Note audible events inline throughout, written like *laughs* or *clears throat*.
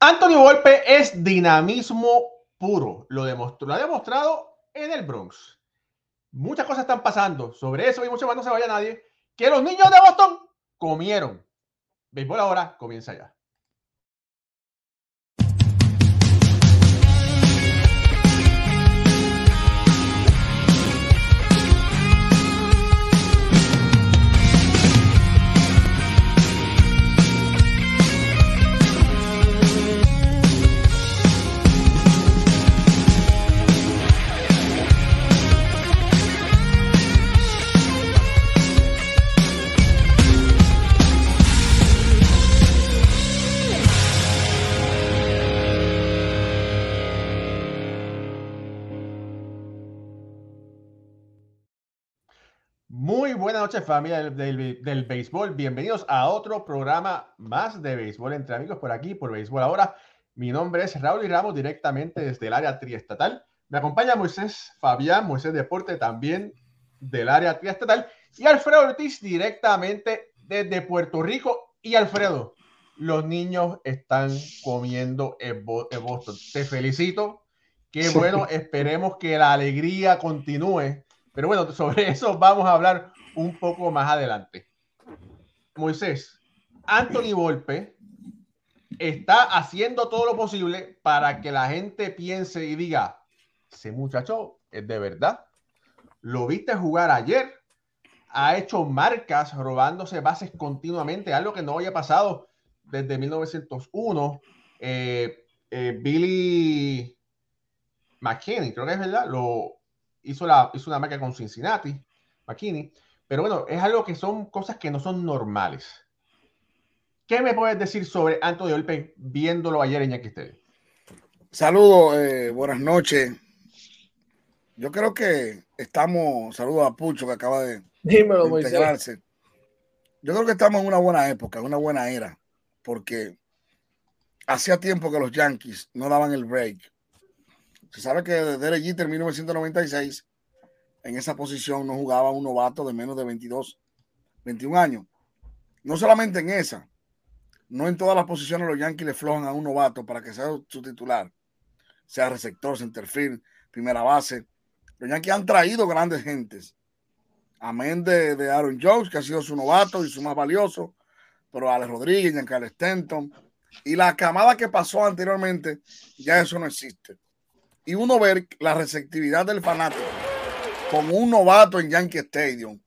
Anthony Volpe es dinamismo puro. Lo, lo ha demostrado en el Bronx. Muchas cosas están pasando. Sobre eso y mucho más no se vaya nadie. Que los niños de Boston comieron. Béisbol ahora comienza ya. Muy buenas noches familia del, del, béisbol. Bienvenidos a otro programa más de béisbol entre amigos por aquí, por béisbol ahora. Mi nombre es Raúl y Ramos directamente desde el área triestatal. Me acompaña Moisés Fabián, Moisés Deporte también del área triestatal y Alfredo Ortiz directamente desde Puerto Rico. Y Alfredo, los niños están comiendo en Boston. Te felicito. Qué bueno, esperemos que la alegría continúe pero bueno, *laughs* sobre eso vamos a hablar un poco más adelante. Moisés, Anthony Volpe está haciendo todo lo posible para que la gente piense y diga, ese muchacho es de verdad. Lo viste jugar ayer, ha hecho marcas robándose bases continuamente, algo que no había pasado desde 1901. Eh, eh, Billy McKinney, creo que es verdad, lo, hizo, la, hizo una marca con Cincinnati, McKinney. Pero bueno, es algo que son cosas que no son normales. ¿Qué me puedes decir sobre Antonio Olpe viéndolo ayer en Yankee Stadium? Saludos, eh, buenas noches. Yo creo que estamos, saludos a Pucho que acaba de, integrarse. Yo creo que estamos en una buena época, en una buena era, porque hacía tiempo que los Yankees no daban el break se sabe que Derek Jeter en 1996 en esa posición no jugaba un novato de menos de 22, 21 años. No solamente en esa, no en todas las posiciones los Yankees le flojan a un novato para que sea su titular, sea receptor, centerfield, primera base. Los Yankees han traído grandes gentes. Amén de, de Aaron Jones, que ha sido su novato y su más valioso, pero Alex Rodríguez, Giancarlo Stenton y la camada que pasó anteriormente, ya eso no existe y uno ver la receptividad del fanático con un novato en Yankee Stadium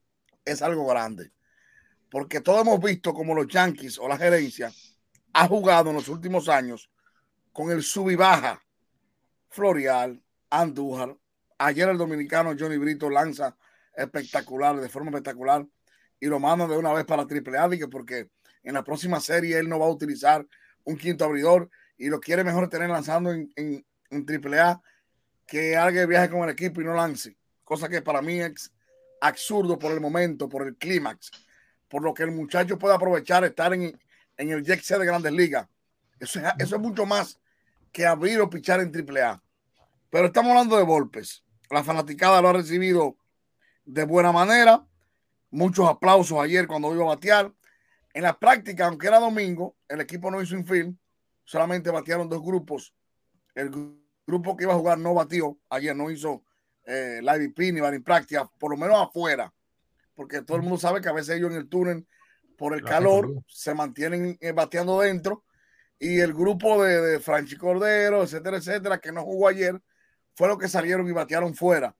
es algo grande. Porque todos hemos visto como los Yankees o la gerencia ha jugado en los últimos años con el sub y baja. Florial, Andújar. Ayer el dominicano Johnny Brito lanza espectacular, de forma espectacular, y lo manda de una vez para Triple A, porque en la próxima serie él no va a utilizar un quinto abridor y lo quiere mejor tener lanzando en, en, en AAA que alguien viaje con el equipo y no lance, cosa que para mí es absurdo por el momento, por el clímax, por lo que el muchacho puede aprovechar estar en, en el jet de Grandes Ligas. Eso es, mucho más que abrir o pichar en AAA. Pero estamos hablando de golpes. La fanaticada lo ha recibido de buena manera. Muchos aplausos ayer cuando iba a batear. En la práctica, aunque era domingo, el equipo no hizo infield. Solamente batearon dos grupos. Que iba a jugar no batió. Ayer no hizo eh, la IVP ni en práctica, por lo menos afuera. Porque todo el mundo sabe que a veces ellos en el túnel, por el calor, se mantienen eh, bateando dentro. Y el grupo de, de Franchi Cordero, etcétera, etcétera, que no jugó ayer, fue lo que salieron y batearon fuera.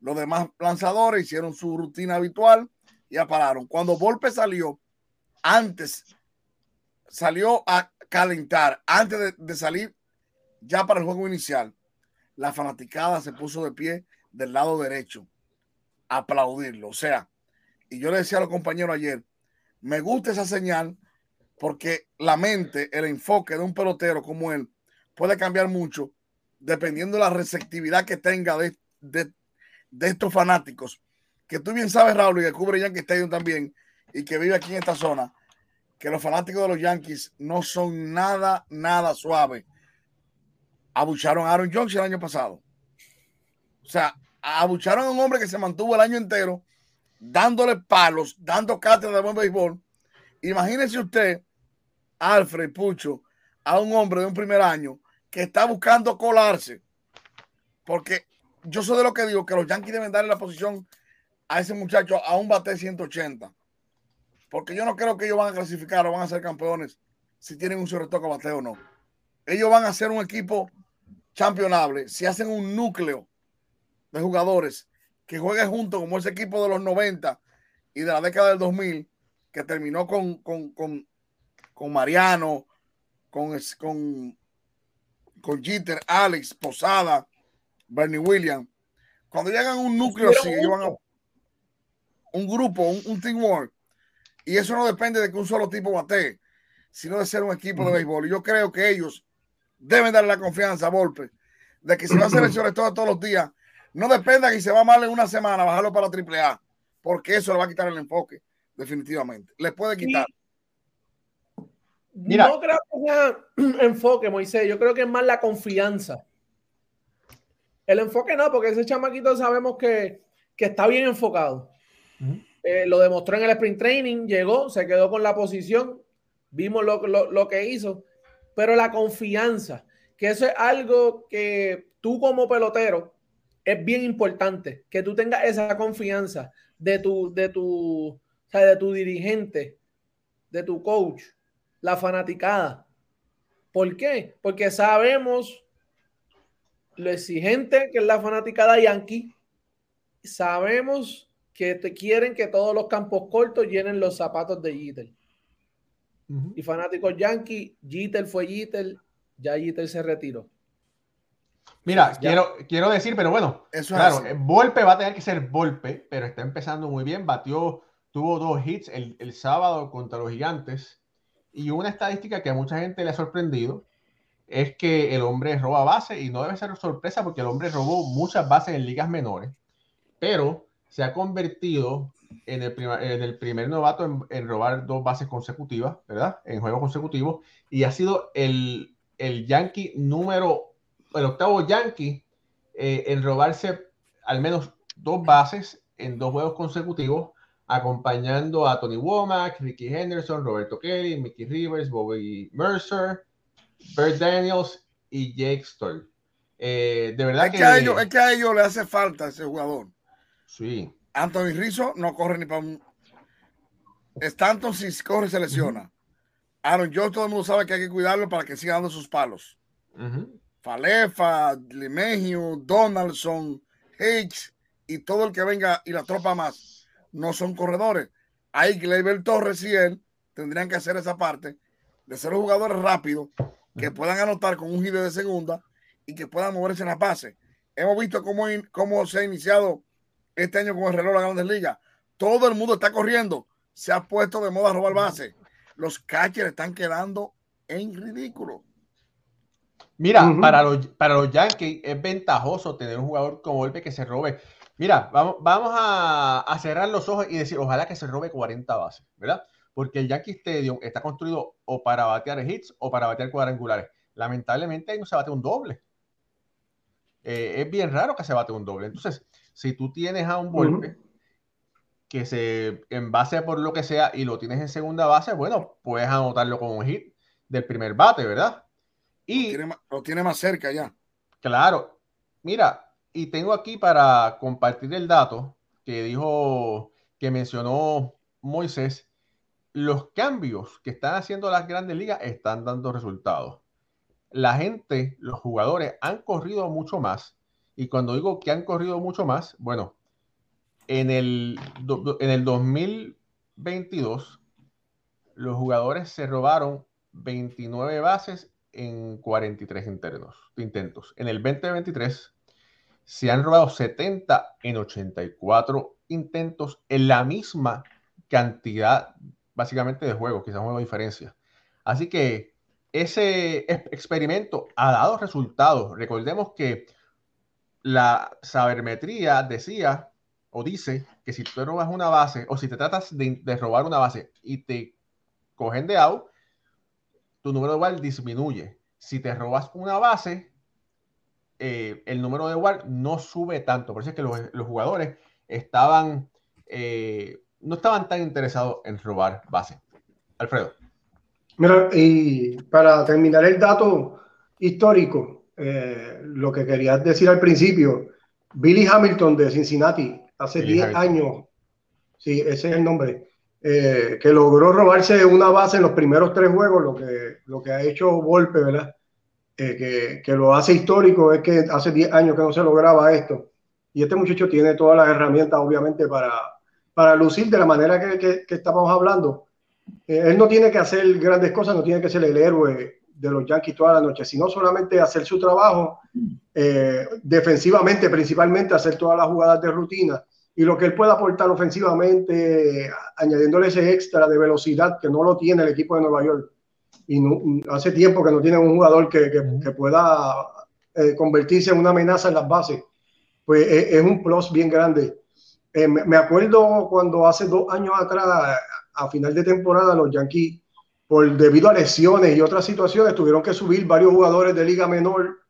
Los demás lanzadores hicieron su rutina habitual y apararon. Cuando Volpe salió, antes salió a calentar, antes de, de salir ya para el juego inicial, la fanaticada se puso de pie del lado derecho a aplaudirlo. O sea, y yo le decía a los compañeros ayer, me gusta esa señal porque la mente, el enfoque de un pelotero como él puede cambiar mucho dependiendo de la receptividad que tenga de, de, estos fanáticos. Que tú bien sabes, Raúl, y que cubre Yankee Stadium también y que vive aquí en esta zona, que los fanáticos de los Yankees no son nada, nada suaves abucharon a Aaron Jones el año pasado. O sea, abucharon a un hombre que se mantuvo el año entero dándole palos, dando cátedra de buen béisbol. Imagínese usted, Alfred Pucho, a un hombre de un primer año que está buscando colarse. Porque yo soy de lo que digo que los Yankees deben darle la posición a ese muchacho a un bate 180. Porque yo no creo que ellos van a clasificar o van a ser campeones si tienen un sobre toque bateo o no. Ellos van a ser un equipo championable si hacen un núcleo de jugadores que jueguen juntos como ese equipo de los 90 y de la década del 2000 que terminó con, con, con, con Mariano, con, con, con Jeter, Alex, Posada, Bernie Williams. Cuando llegan a un núcleo a un grupo, un, un teamwork, y eso no depende de que un solo tipo bate, sino de ser un equipo de béisbol. Y yo creo que ellos deben darle la confianza a Volpe de que si va a seleccionar todos, todos los días, no dependa que se va mal en una semana, bajarlo para AAA, porque eso le va a quitar el enfoque, definitivamente. Le puede quitar. No creo que sea *clears throat* enfoque, Moisés. Yo creo que es más la confianza. El enfoque no, porque ese chamaquito sabemos que, está bien enfocado. Eh, lo demostró en el sprint training, llegó, se quedó con la posición, vimos lo, lo, que hizo, pero la confianza, que eso es algo que tú como pelotero es bien importante, que tú tengas esa confianza de tu, de tu, de tu dirigente, de tu coach, la fanaticada. ¿Por qué? Porque sabemos lo exigente que es la fanaticada yankee. Sabemos que te quieren que todos los campos cortos llenen los zapatos de Jeter. Y fanáticos yankee, Jeter fue Jeter, ya Jeter se retiró. Mira, quiero, quiero decir, pero bueno, Eso claro, Volpe va a tener que ser Volpe, pero está empezando muy bien. Batió, tuvo dos hits el, el sábado contra los gigantes y una estadística que a mucha gente le ha sorprendido es que el hombre roba base y no debe ser sorpresa porque el hombre robó muchas bases en ligas menores, pero se ha convertido en el, en el primer novato en, robar dos bases consecutivas, ¿verdad? En juegos consecutivos y ha sido el, el Yankee número, el octavo Yankee eh, en robarse al menos dos bases en dos juegos consecutivos acompañando a Tony Womack, Ricky Henderson, Roberto Kelly, Mickey Rivers, Bobby Mercer, Bert Daniels y Jake Stoll. Eh, de verdad es que, a ellos, es que a ellos le hace falta ese jugador. Sí. Anthony Rizzo no corre ni para un. Stanton, si corre, se lesiona. Aaron Jones, todo el mundo sabe que hay que cuidarlo para que siga dando sus palos. Falefa, Limegio, Donaldson, Hicks y todo el que venga y la tropa más no son corredores. Ahí Gleyber Torres y él tendrían que hacer esa parte de ser jugadores rápidos que puedan anotar con un giro de segunda y que puedan moverse en la base. Hemos visto cómo, cómo se ha iniciado este año con el reloj de la Grandes Ligas. Todo el mundo está corriendo. Se ha puesto de moda robar base. Los catchers están quedando en ridículo. Mira, para, los, para los Yankees es ventajoso tener un jugador como golpe que se robe Mira, vamos, vamos a, cerrar los ojos y decir, ojalá que se robe 40 bases, ¿verdad? Porque el Yankee Stadium está construido o para batear hits o para batear cuadrangulares. Lamentablemente ahí no se bate un doble. Eh, es bien raro que se bate un doble. Entonces, si tú tienes a un golpe que se en base por lo que sea y lo tienes en segunda base, bueno, puedes anotarlo como un hit del primer bate, ¿verdad? Y lo tiene más cerca ya. Claro. Mira, y tengo aquí para compartir el dato que dijo, que mencionó Moisés. Los cambios que están haciendo las grandes ligas están dando resultados. La gente, los jugadores han corrido mucho más. Y cuando digo que han corrido mucho más, bueno, en el, en el 2022, los jugadores se robaron 29 bases en 43 internos, intentos. En el 2023 se han robado 70 en 84 intentos en la misma cantidad, básicamente, de juegos, quizás un juego de diferencia. Así que ese experimento ha dado resultados. Recordemos que la sabermetría decía o dice que si tú robas una base o si te tratas de, robar una base y te cogen de out, tu número de igual disminuye. Si te robas una base, eh, el número de war no sube tanto. Por eso es que los, jugadores estaban, eh, no estaban tan interesados en robar base. Alfredo. Mira, y para terminar el dato histórico, eh, lo que quería decir al principio, Billy Hamilton de Cincinnati, hace 10 años, sí, ese es el nombre, eh, que logró robarse una base en los primeros tres juegos, lo que, lo que ha hecho Volpe, ¿verdad? Eh, que, que, lo hace histórico es que hace 10 años que no se lograba esto. Y este muchacho tiene todas las herramientas, obviamente, para, para lucir de la manera que, que, que estábamos hablando. Él no tiene que hacer grandes cosas, no tiene que ser el héroe de los Yankees toda la noche, sino solamente hacer su trabajo defensivamente, principalmente hacer todas las jugadas de rutina y lo que él pueda aportar ofensivamente, añadiéndole ese extra de velocidad que no lo tiene el equipo de Nueva York. Y hace tiempo que no tiene un jugador que, que, pueda eh, convertirse en una amenaza en las bases. Pues es, es un plus bien grande. Eh, me acuerdo cuando hace dos años atrás, a final de temporada, los Yankees, por debido a lesiones y otras situaciones, tuvieron que subir varios jugadores de liga menor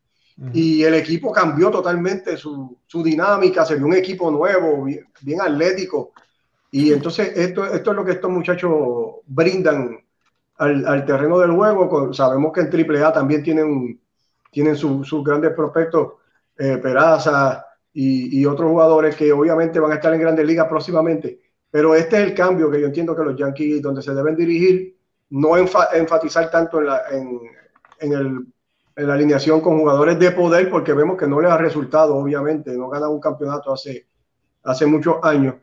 y el equipo cambió totalmente su, su, dinámica, se vio un equipo nuevo, bien, atlético. Y entonces esto, esto es lo que estos muchachos brindan al, al terreno del juego. Sabemos que en AAA también tienen, tienen sus grandes prospectos, eh, Peraza y, y, otros jugadores que obviamente van a estar en grandes ligas próximamente. Pero este es el cambio que yo entiendo que los Yankees, donde se deben dirigir, no enfatizar tanto en, la, en, en el en la alineación con jugadores de poder, porque vemos que no les ha resultado, obviamente, no ganan un campeonato hace, hace muchos años.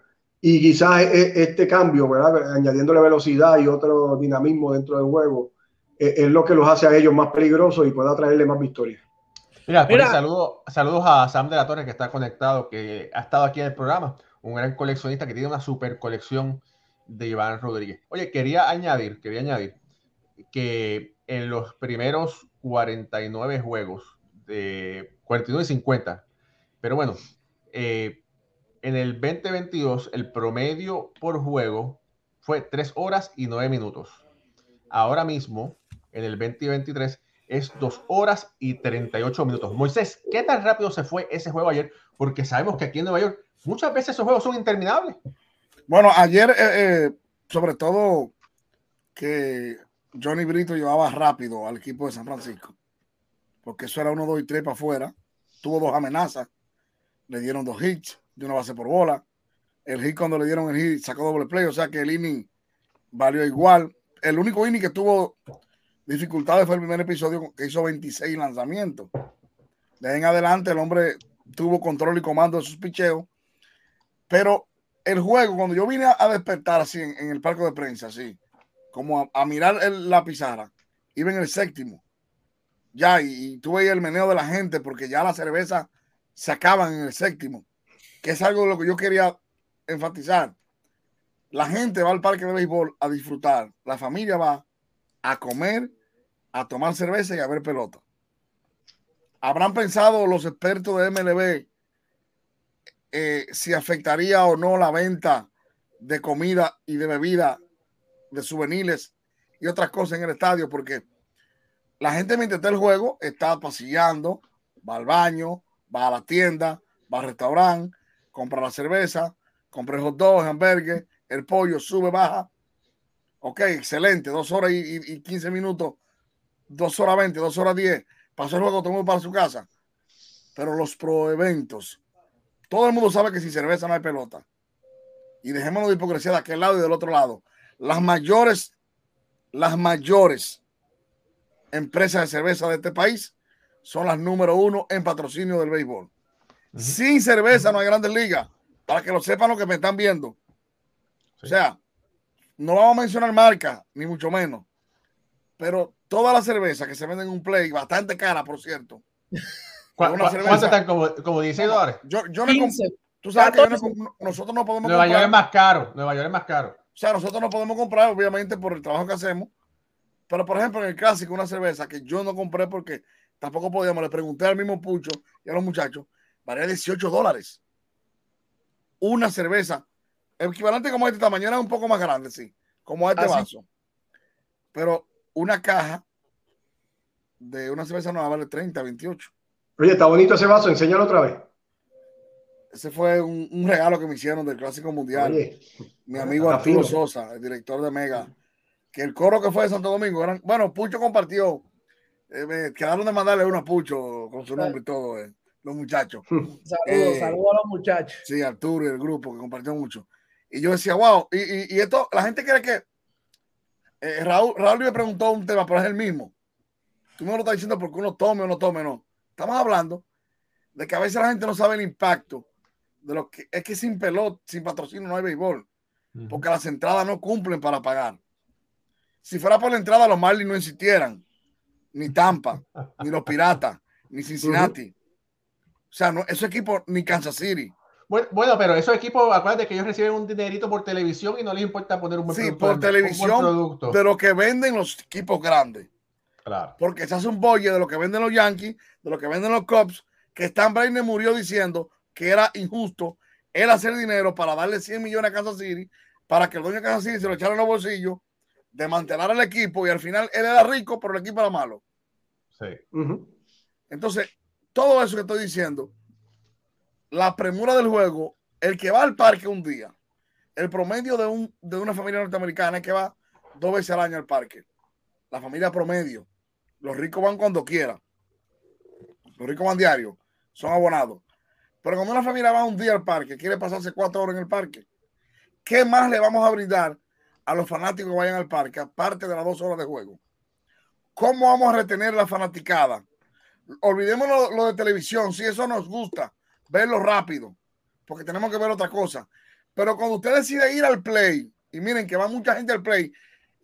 Y quizás e, este cambio, ¿verdad? añadiéndole velocidad y otro dinamismo dentro del juego, e, es, lo que los hace a ellos más peligrosos y pueda traerle más victorias. Mira, Mira. Saludo, saludos a Sam de la Torre que está conectado, que ha estado aquí en el programa, un gran coleccionista que tiene una super colección de Iván Rodríguez. Oye, quería añadir, quería añadir que en los primeros 49 juegos, de 49 y 50. Pero bueno, eh, en el 2022 el promedio por juego fue 3 horas y 9 minutos. Ahora mismo, en el 2023, es 2 horas y 38 minutos. Moisés, ¿qué tan rápido se fue ese juego ayer? Porque sabemos que aquí en Nueva York muchas veces esos juegos son interminables. Bueno, ayer, eh, eh, sobre todo que Johnny Brito llevaba rápido al equipo de San Francisco, porque eso era uno, dos y tres para afuera. Tuvo dos amenazas, le dieron dos hits de una base por bola. El hit, cuando le dieron el hit, sacó doble play, o sea que el inning valió igual. El único inning que tuvo dificultades fue el primer episodio que hizo 26 lanzamientos. De ahí en adelante, el hombre tuvo control y comando de sus picheos. Pero el juego, cuando yo vine a despertar así en, el parque de prensa, así, como a, mirar la pizarra, iba en el séptimo. Ya, y, tuve ahí el meneo de la gente porque ya la cerveza se acaban en el séptimo, que es algo de lo que yo quería enfatizar. La gente va al parque de béisbol a disfrutar, la familia va a comer, a tomar cerveza y a ver pelota. ¿Habrán pensado los expertos de MLB eh, si afectaría o no la venta de comida y de bebida de souvenirs y otras cosas en el estadio, porque la gente mientras está el juego está pasillando, va al baño, va a la tienda, va al restaurante, compra la cerveza, compra el hot dog, el hamburgues, el pollo, sube, baja. Ok, excelente, dos horas y, quince minutos, dos horas veinte, dos horas diez, pasó el juego, todo el mundo para su casa. Pero los pro eventos, todo el mundo sabe que sin cerveza no hay pelota. Y dejémonos de hipocresía de aquel lado y del otro lado. Las mayores, las mayores empresas de cerveza de este país son las número uno en patrocinio del béisbol. Sin cerveza no hay grandes ligas, para que lo sepan los que me están viendo. O sea, no vamos a mencionar marcas, ni mucho menos. Pero toda la cerveza que se vende en un play, bastante cara, por cierto. *laughs* ¿Cuánto están? Como, como 16 dólares. Yo, yo no Tú sabes que nosotros no podemos. Nueva York es más caro. Nueva York es más caro. O sea, nosotros no podemos comprar, obviamente, por el trabajo que hacemos. Pero, por ejemplo, en el clásico, una cerveza que yo no compré porque tampoco podíamos, le pregunté al mismo Pucho y a los muchachos, valía 18 dólares. Una cerveza, equivalente como este tamaño, era un poco más grande, sí, como este ah, vaso. Pero una caja de una cerveza nueva vale 30, 28. Oye, está bonito ese vaso, enséñalo otra vez. Ese fue un, regalo que me hicieron del Clásico Mundial. Mi amigo Arturo Sosa, el director de Mega, que el coro que fue de Santo Domingo, eran, bueno, Pucho compartió, eh, quedaron de mandarle uno a Pucho con su nombre y todo, eh, los muchachos. *laughs* Saludos, saludos a los muchachos. Sí, Arturo y el grupo que compartió mucho. Y yo decía, wow, y, y, esto, la gente cree que Raúl, Raúl me preguntó un tema, pero es el mismo. Tú me lo estás diciendo porque uno tome o no tome, no. Estamos hablando de que a veces la gente no sabe el impacto de lo que es que sin pelota, sin patrocinio no hay béisbol, porque las entradas no cumplen para pagar. Si fuera por la entrada, los Marlins no existieran, ni Tampa, *laughs* ni los Piratas, ni Cincinnati. O sea, no, esos equipos, ni Kansas City. Bueno, pero esos equipos, acuérdate que ellos reciben un dinerito por televisión y no les importa poner un buen Sí, por televisión de lo que venden los equipos grandes. Claro. Porque se hace un bolle de lo que venden los Yankees, de lo que venden los Cubs, que Stan Brainer murió diciendo que era injusto él hacer dinero para darle 100 millones a Kansas City, para que el dueño de Kansas City se lo echara en los bolsillos, de mantener al equipo y al final él era rico, pero el equipo era malo. Sí. Entonces, todo eso que estoy diciendo, la premura del juego, el que va al parque un día, el promedio de, un, de una familia norteamericana es que va dos veces al año al parque. La familia promedio. Los ricos van cuando quieran. Los ricos van diario son abonados. Pero cuando una familia va un día al parque, quiere pasarse cuatro horas en el parque, ¿qué más le vamos a brindar a los fanáticos que vayan al parque, aparte de las dos horas de juego? ¿Cómo vamos a retener la fanaticada? Olvidémonos lo, de televisión, si eso nos gusta, verlo rápido, porque tenemos que ver otra cosa. Pero cuando usted decide ir al play, y miren que va mucha gente al play,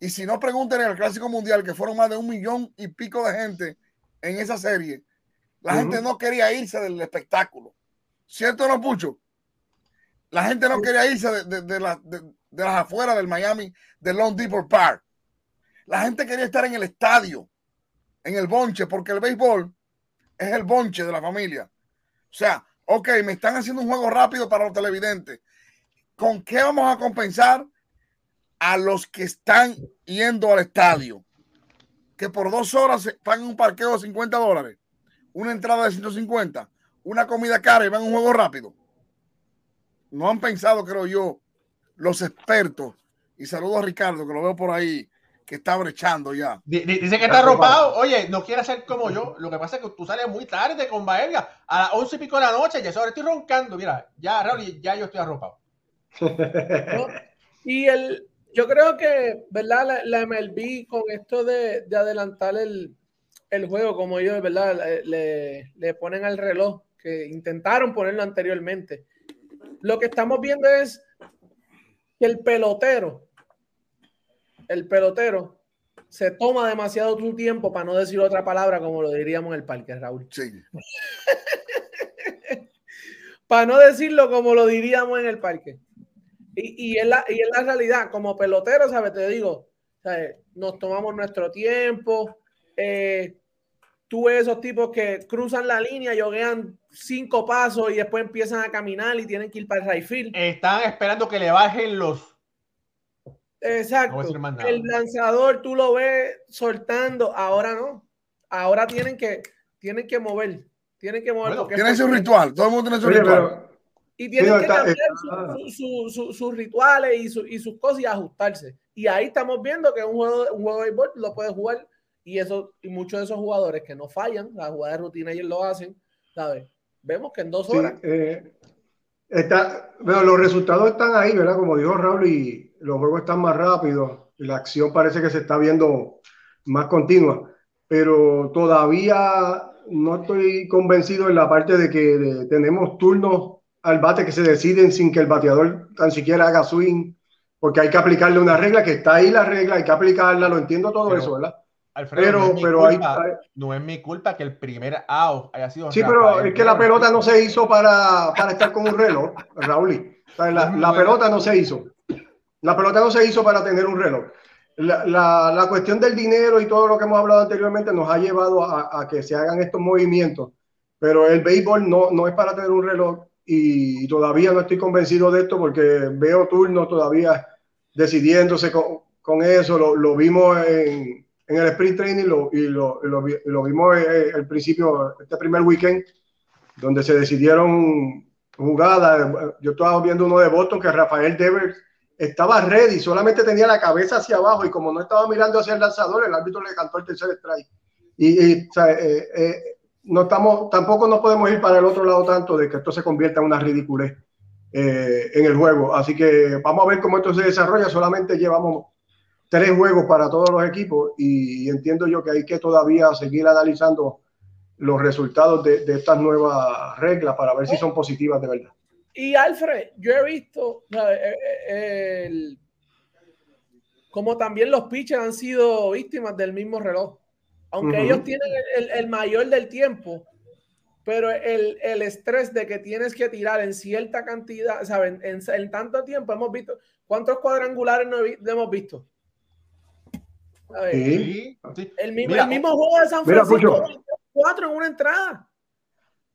y si no pregunten en el Clásico Mundial, que fueron más de un millón y pico de gente en esa serie, la gente no quería irse del espectáculo. ¿Cierto o no, Pucho? La gente no quería irse de, las afueras del Miami, del Long Depot Park. La gente quería estar en el estadio, en el bonche, porque el béisbol es el bonche de la familia. O sea, ok, me están haciendo un juego rápido para los televidentes. ¿Con qué vamos a compensar a los que están yendo al estadio? Que por dos horas pagan un parqueo de 50 dólares una entrada de 150, una comida cara y van a un juego rápido. No han pensado, creo yo, los expertos. Y saludo a Ricardo, que lo veo por ahí, que está brechando ya. Dice que está arropado. Oye, no quiere ser como yo. Lo que pasa es que tú sales muy tarde con Baelga a las once y pico de la noche. Ya ahora estoy roncando. Mira, ya, Raúl, ya yo estoy arropado. *laughs* y el, yo creo que, ¿verdad? La, MLB con esto de adelantar el, el juego como ellos, ¿verdad? Le, le, ponen al reloj, que intentaron ponerlo anteriormente. Lo que estamos viendo es que el pelotero, el pelotero, se toma demasiado tu tiempo para no decir otra palabra como lo diríamos en el parque, Raúl. Sí. *laughs* para no decirlo como lo diríamos en el parque. Y, y, es la, y la realidad, como pelotero, ¿sabes? Te digo, nos tomamos nuestro tiempo, eh, tú ves esos tipos que cruzan la línea, yoguean cinco pasos y después empiezan a caminar y tienen que ir para el right Están esperando que le bajen los. Exacto. el lanzador tú lo ves soltando, ahora no. Ahora tienen que, tienen que mover. Tienen que mover. tienen su ritual. Todo el mundo tiene su ritual. Y tienen que cambiar sus rituales y, sus cosas y ajustarse. Y ahí estamos viendo que un juego, un juego de béisbol lo puede jugar y eso y muchos de esos jugadores que no fallan, la jugada de rutina ellos lo hacen, ¿sabes? Vemos que en dos horas. Eh, está, pero los resultados están ahí, ¿verdad? Como dijo Raúl, y los juegos están más rápidos, y la acción parece que se está viendo más continua, pero todavía no estoy convencido en la parte de que tenemos turnos al bate que se deciden sin que el bateador tan siquiera haga swing, porque hay que aplicarle una regla, que está ahí la regla, hay que aplicarla, lo entiendo todo eso, ¿verdad? pero, pero no es mi culpa que el primer out haya sido. Sí, pero es que la pelota no se hizo para, para estar con un reloj, Raúl. la, la, pelota no se hizo. La pelota no se hizo para tener un reloj. La, la, la, cuestión del dinero y todo lo que hemos hablado anteriormente nos ha llevado a, a, que se hagan estos movimientos. Pero el béisbol no, no es para tener un reloj y todavía no estoy convencido de esto porque veo turnos todavía decidiéndose con, con eso. Lo, lo vimos en, en el sprint training lo, y, lo, lo, vimos el principio, este primer weekend, donde se decidieron jugadas. Yo estaba viendo uno de Boston que Rafael Devers estaba ready, solamente tenía la cabeza hacia abajo y como no estaba mirando hacia el lanzador, el árbitro le cantó el tercer strike. Y, eh, eh, no estamos, tampoco nos podemos ir para el otro lado tanto de que esto se convierta en una ridiculez eh, en el juego. Así que vamos a ver cómo esto se desarrolla. Solamente llevamos tres juegos para todos los equipos y entiendo yo que hay que todavía seguir analizando los resultados de, estas nuevas reglas para ver si son positivas de verdad. Y Alfred, yo he visto eh, eh, como también los pitchers han sido víctimas del mismo reloj. Aunque ellos tienen el, mayor del tiempo, pero el, estrés de que tienes que tirar en cierta cantidad, ¿saben? En, tanto tiempo hemos visto. ¿Cuántos cuadrangulares no, hemos visto? El, mismo, el, mismo, juego de San Francisco, cuatro en una entrada.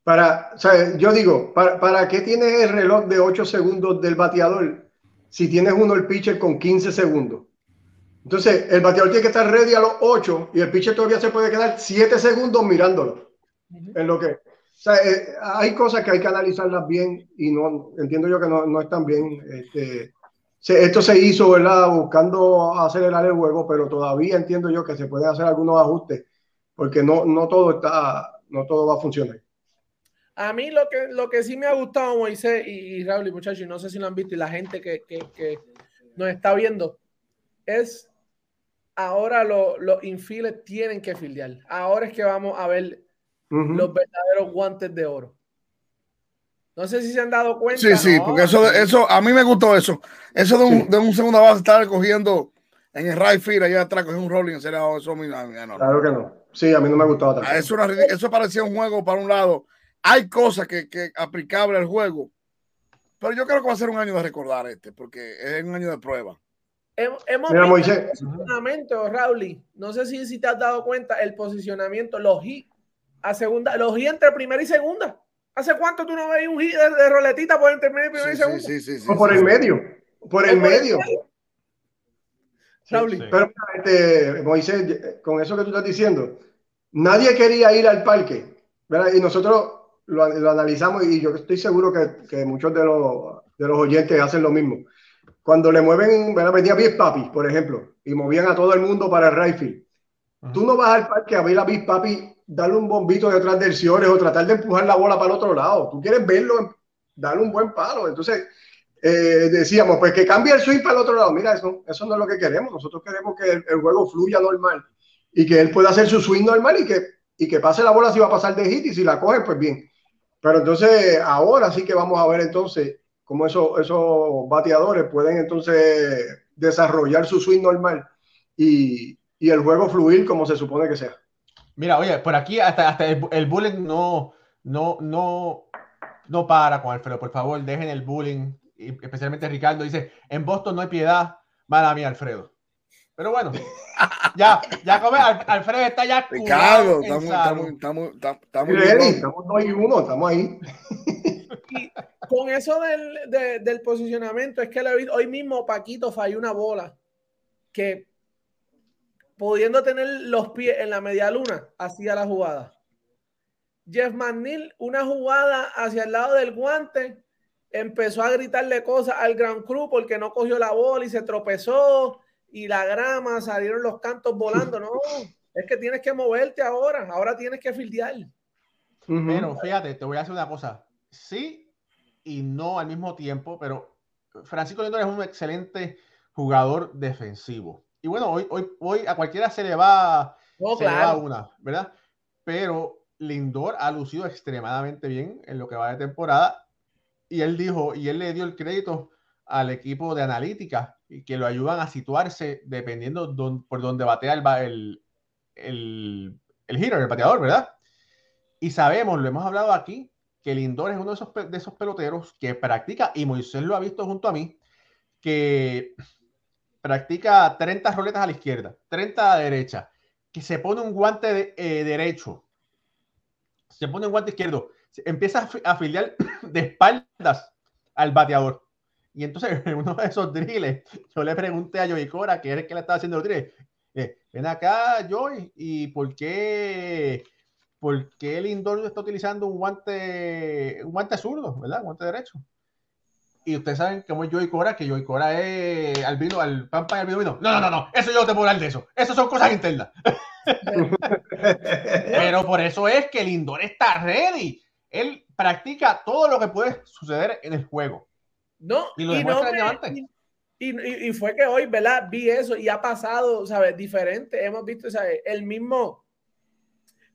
Para, yo digo, para, qué tienes el reloj de 8 segundos del bateador si tienes uno el pitcher con 15 segundos? Entonces, el bateador tiene que estar ready a los 8 y el pitcher todavía se puede quedar 7 segundos mirándolo. En lo que, o sea, eh, hay cosas que hay que analizarlas bien y no entiendo yo que no, no están bien. Este, esto se hizo, ¿verdad? Buscando acelerar el juego, pero todavía entiendo yo que se pueden hacer algunos ajustes porque no, no todo está, no todo va a funcionar. A mí lo que, lo que sí me ha gustado, Moisés y, Raúl y muchachos, y no sé si lo han visto y la gente que, que, nos está viendo, es ahora los infiles tienen que filiar. Ahora es que vamos a ver los verdaderos guantes de oro. No sé si se han dado cuenta. Sí, sí, porque eso, eso, a mí me gustó eso. Eso de un, de un segundo base estar cogiendo en el right field allá atrás, cogiendo un rolling, sería eso. No, claro que no. Sí, a mí no me ha gustado ah, Eso, eso parecía un juego para un lado hay cosas que, que aplicable al juego, pero yo creo que va a ser un año de recordar este, porque es un año de prueba. Hemos Mira, visto el posicionamiento, Raúl. No sé si, si te has dado cuenta el posicionamiento, los hits a segunda, los hits entre primera y segunda. ¿Hace cuánto tú no veis un hit de, roletita por entre primera y segunda? Sí, sí, sí, o por el medio. Por el medio. Raúl. Pero, este, Moisés, con eso que tú estás diciendo, nadie quería ir al parque. ¿verdad? Y nosotros lo, analizamos y yo estoy seguro que, que muchos de los, de los, oyentes hacen lo mismo. Cuando le mueven, venía Big Papi, por ejemplo, y movían a todo el mundo para el rifle. Tú no vas al parque a ver a Big Papi darle un bombito detrás del Ciores o tratar de empujar la bola para el otro lado. Tú quieres verlo, darle un buen palo. Entonces, eh, decíamos, pues que cambie el swing para el otro lado. Mira, eso, eso no es lo que queremos. Nosotros queremos que el, el juego fluya normal y que él pueda hacer su swing normal y que, y que pase la bola si va a pasar de hit y si la coge, pues bien. Pero entonces ahora sí que vamos a ver entonces cómo esos, esos bateadores pueden entonces desarrollar su swing normal y, y, el juego fluir como se supone que sea. Mira, oye, por aquí hasta, hasta el, el, bullying no, no, no, no para con Alfredo. Por favor, dejen el bullying. Especialmente Ricardo dice, en Boston no hay piedad. Mala mía, Alfredo. Pero bueno, ya, ya come, Alfredo está ya. Ricardo, estamos, estamos, estamos, estamos, estamos uno, estamos ahí. Con eso del, del posicionamiento, es que hoy mismo Paquito falló una bola que pudiendo tener los pies en la media luna, hacía la jugada. Jeff McNeil, una jugada hacia el lado del guante, empezó a gritarle cosas al Grand Crew porque no cogió la bola y se tropezó y la grama, salieron los cantos volando. No, es que tienes que moverte ahora, ahora tienes que fildear. Pero fíjate, te voy a hacer una cosa. Sí y no al mismo tiempo, pero Francisco Lindor es un excelente jugador defensivo. Y bueno, hoy, hoy, hoy a cualquiera se le va, se le va una, ¿verdad? Pero Lindor ha lucido extremadamente bien en lo que va de temporada. Y él dijo, y él le dio el crédito al equipo de analítica y que lo ayudan a situarse dependiendo por dónde batea el, el, el, el hitter, el bateador, ¿verdad? Y sabemos, lo hemos hablado aquí, que Lindor es uno de esos, de esos peloteros que practica, y Moisés lo ha visto junto a mí, que practica 30 roletas a la izquierda, 30 a la derecha, que se pone un guante de, eh, derecho, se pone un guante izquierdo, empieza a afiliar *coughs* de espaldas al bateador. Y entonces, *laughs* en uno de esos drills, yo le pregunté a Joey Cora, que es el que le estaba haciendo el drill, eh, ven acá, Joey, ¿y por qué, por qué el Lindor está utilizando un guante, un guante zurdo, ¿verdad? Un guante derecho. y ustedes saben cómo es Joey Cora, que Joey Cora es al vino, al pampa y al vino, vino. No, no, no, no, eso yo no te puedo hablar de eso. Eso son cosas internas. *laughs* Pero por eso es que el Lindor está ready. Él practica todo lo que puede suceder en el juego. No, y lo demuestra y, y, fue que hoy, ¿verdad? Vi eso y ha pasado, ¿sabes? Diferente. Hemos visto, ¿sabes? El mismo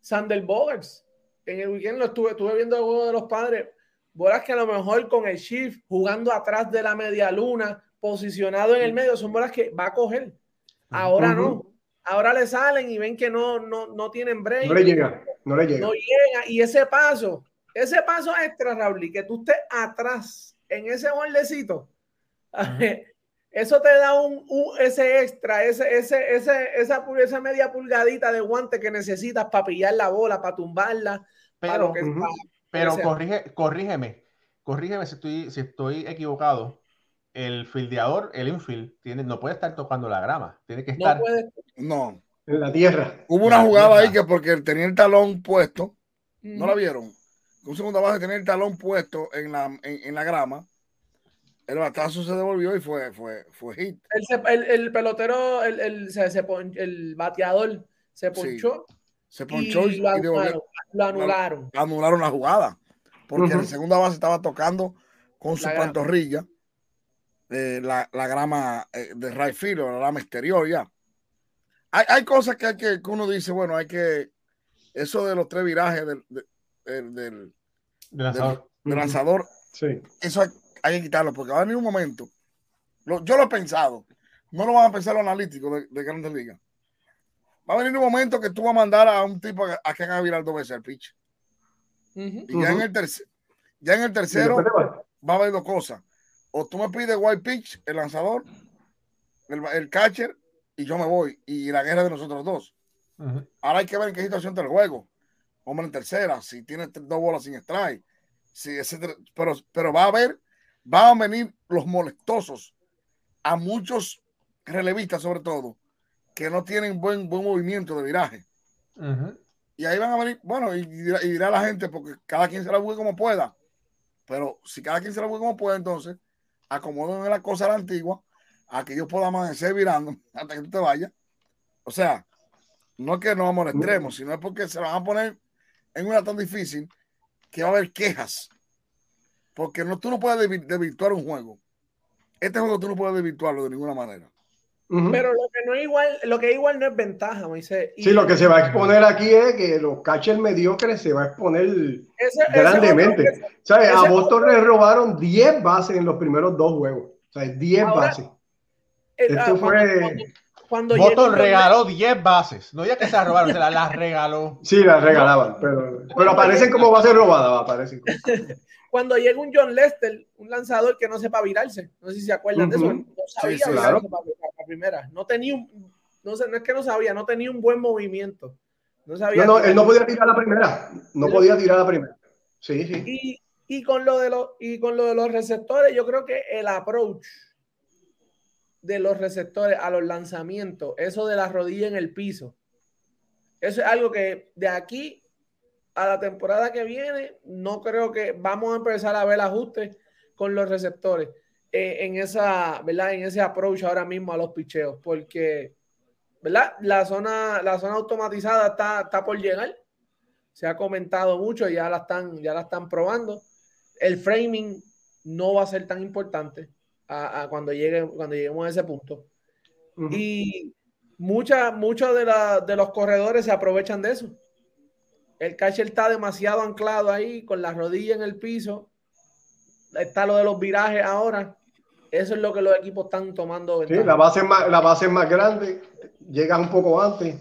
Sander Bogers. En el weekend lo estuve, estuve viendo el juego de los padres. Bolas que a lo mejor con el shift, jugando atrás de la media luna, posicionado en el medio, son bolas que va a coger. Ahora no. Ahora le salen y ven que no, no, no tienen break. No le llega, no le llega. No llega. Y ese paso, ese paso extra, Raúl, que tú estés atrás en ese bordecito, *laughs* eso te da un, ese extra, ese, ese, ese, esa, esa media pulgadita de guante que necesitas para pillar la bola, para tumbarla. Pero, pero corrige, corrígeme, corrígeme si estoy, si estoy equivocado. El fildeador, el infield, tiene, no puede estar tocando la grama, tiene que estar. No, En la tierra. Hubo una jugada ahí que porque tenía el talón puesto, ¿no la vieron? Un segundo base tenía el talón puesto en la, en, la grama. El batazo se devolvió y fue, fue, fue hit. El, el, pelotero, el, el, se, el bateador se ponchó. Se ponchó y, lo, anularon, lo, anularon. Anularon la jugada. Porque el segundo base estaba tocando con su pantorrilla eh, la, la, grama eh, de right field la grama exterior ya. Hay, hay cosas que, hay que, que uno dice, bueno, hay que. Eso de los tres virajes del, del, del, lanzador. Del, lanzador sí. Eso hay, que quitarlo, porque va a venir un momento. yo lo he pensado. No lo van a pensar los analíticos de, de Grandes Ligas. Va a venir un momento que tú vas a mandar a un tipo a, que haga virar dos veces el pitch. Y ya, en el tercer, ya en el tercero va a haber dos cosas. O tú me pides white pitch, el lanzador, el, el catcher, y yo me voy. Y la guerra de nosotros dos. Ahora hay que ver en qué situación te el juego. Hombre en tercera, si tiene dos bolas sin strike. Si pero, pero va a haber, van a venir los molestosos a muchos relevistas, sobre todo, que no tienen buen, buen movimiento de viraje. Y ahí van a venir, bueno, y, dirá la gente, porque cada quien se la juegue como pueda. Pero si cada quien se la juegue como pueda, entonces acomoden la cosa a la antigua, a que yo pueda amanecer virando *laughs* hasta que tú te vayas. O sea, no es que no vamos al extremo, sino es porque se van a poner en una tan difícil que va a haber quejas. Porque no, tú no puedes desvirtuar un juego. Este juego tú no puedes desvirtuarlo de ninguna manera. Pero lo que no es igual, lo que igual no es ventaja, Moisés. Sí, lo que se va a exponer aquí es que los catchers mediocres se va a exponer grandemente. a Boston le robaron 10 bases en los primeros dos juegos. O sea, 10 bases. Esto ah, fue. Cuando, Boston regaló 10 bases. No ya que se las robaron, se las, regaló. Sí, las regalaban, pero, pero aparecen como bases robadas, aparecen. *laughs* cuando llega un John Lester, un lanzador que no sepa virarse. No sé si se acuerdan de eso. No sabía sí, para, la primera. No tenía un, no, sé, no es que no sabía, no tenía un buen movimiento. No, sabía no, él no podía tirar la primera. No podía tirar la primera. Sí, sí. Y, y, con lo de los, y con lo de los receptores, yo creo que el approach de los receptores a los lanzamientos, eso de la rodilla en el piso, eso es algo que de aquí a la temporada que viene, no creo que vamos a empezar a ver ajustes con los receptores eh, en esa, ¿verdad? En ese approach ahora mismo a los picheos, porque, ¿verdad? La zona, la zona automatizada está, está por llegar. Se ha comentado mucho, ya la están, ya la están probando. El framing no va a ser tan importante a, cuando, llegue, cuando lleguemos a ese punto. Y muchos de, de los corredores se aprovechan de eso el catcher está demasiado anclado ahí, con la rodilla en el piso. Está lo de los virajes ahora. Eso es lo que los equipos están tomando. Sí, la base, es más, la base más grande, llegas un poco antes.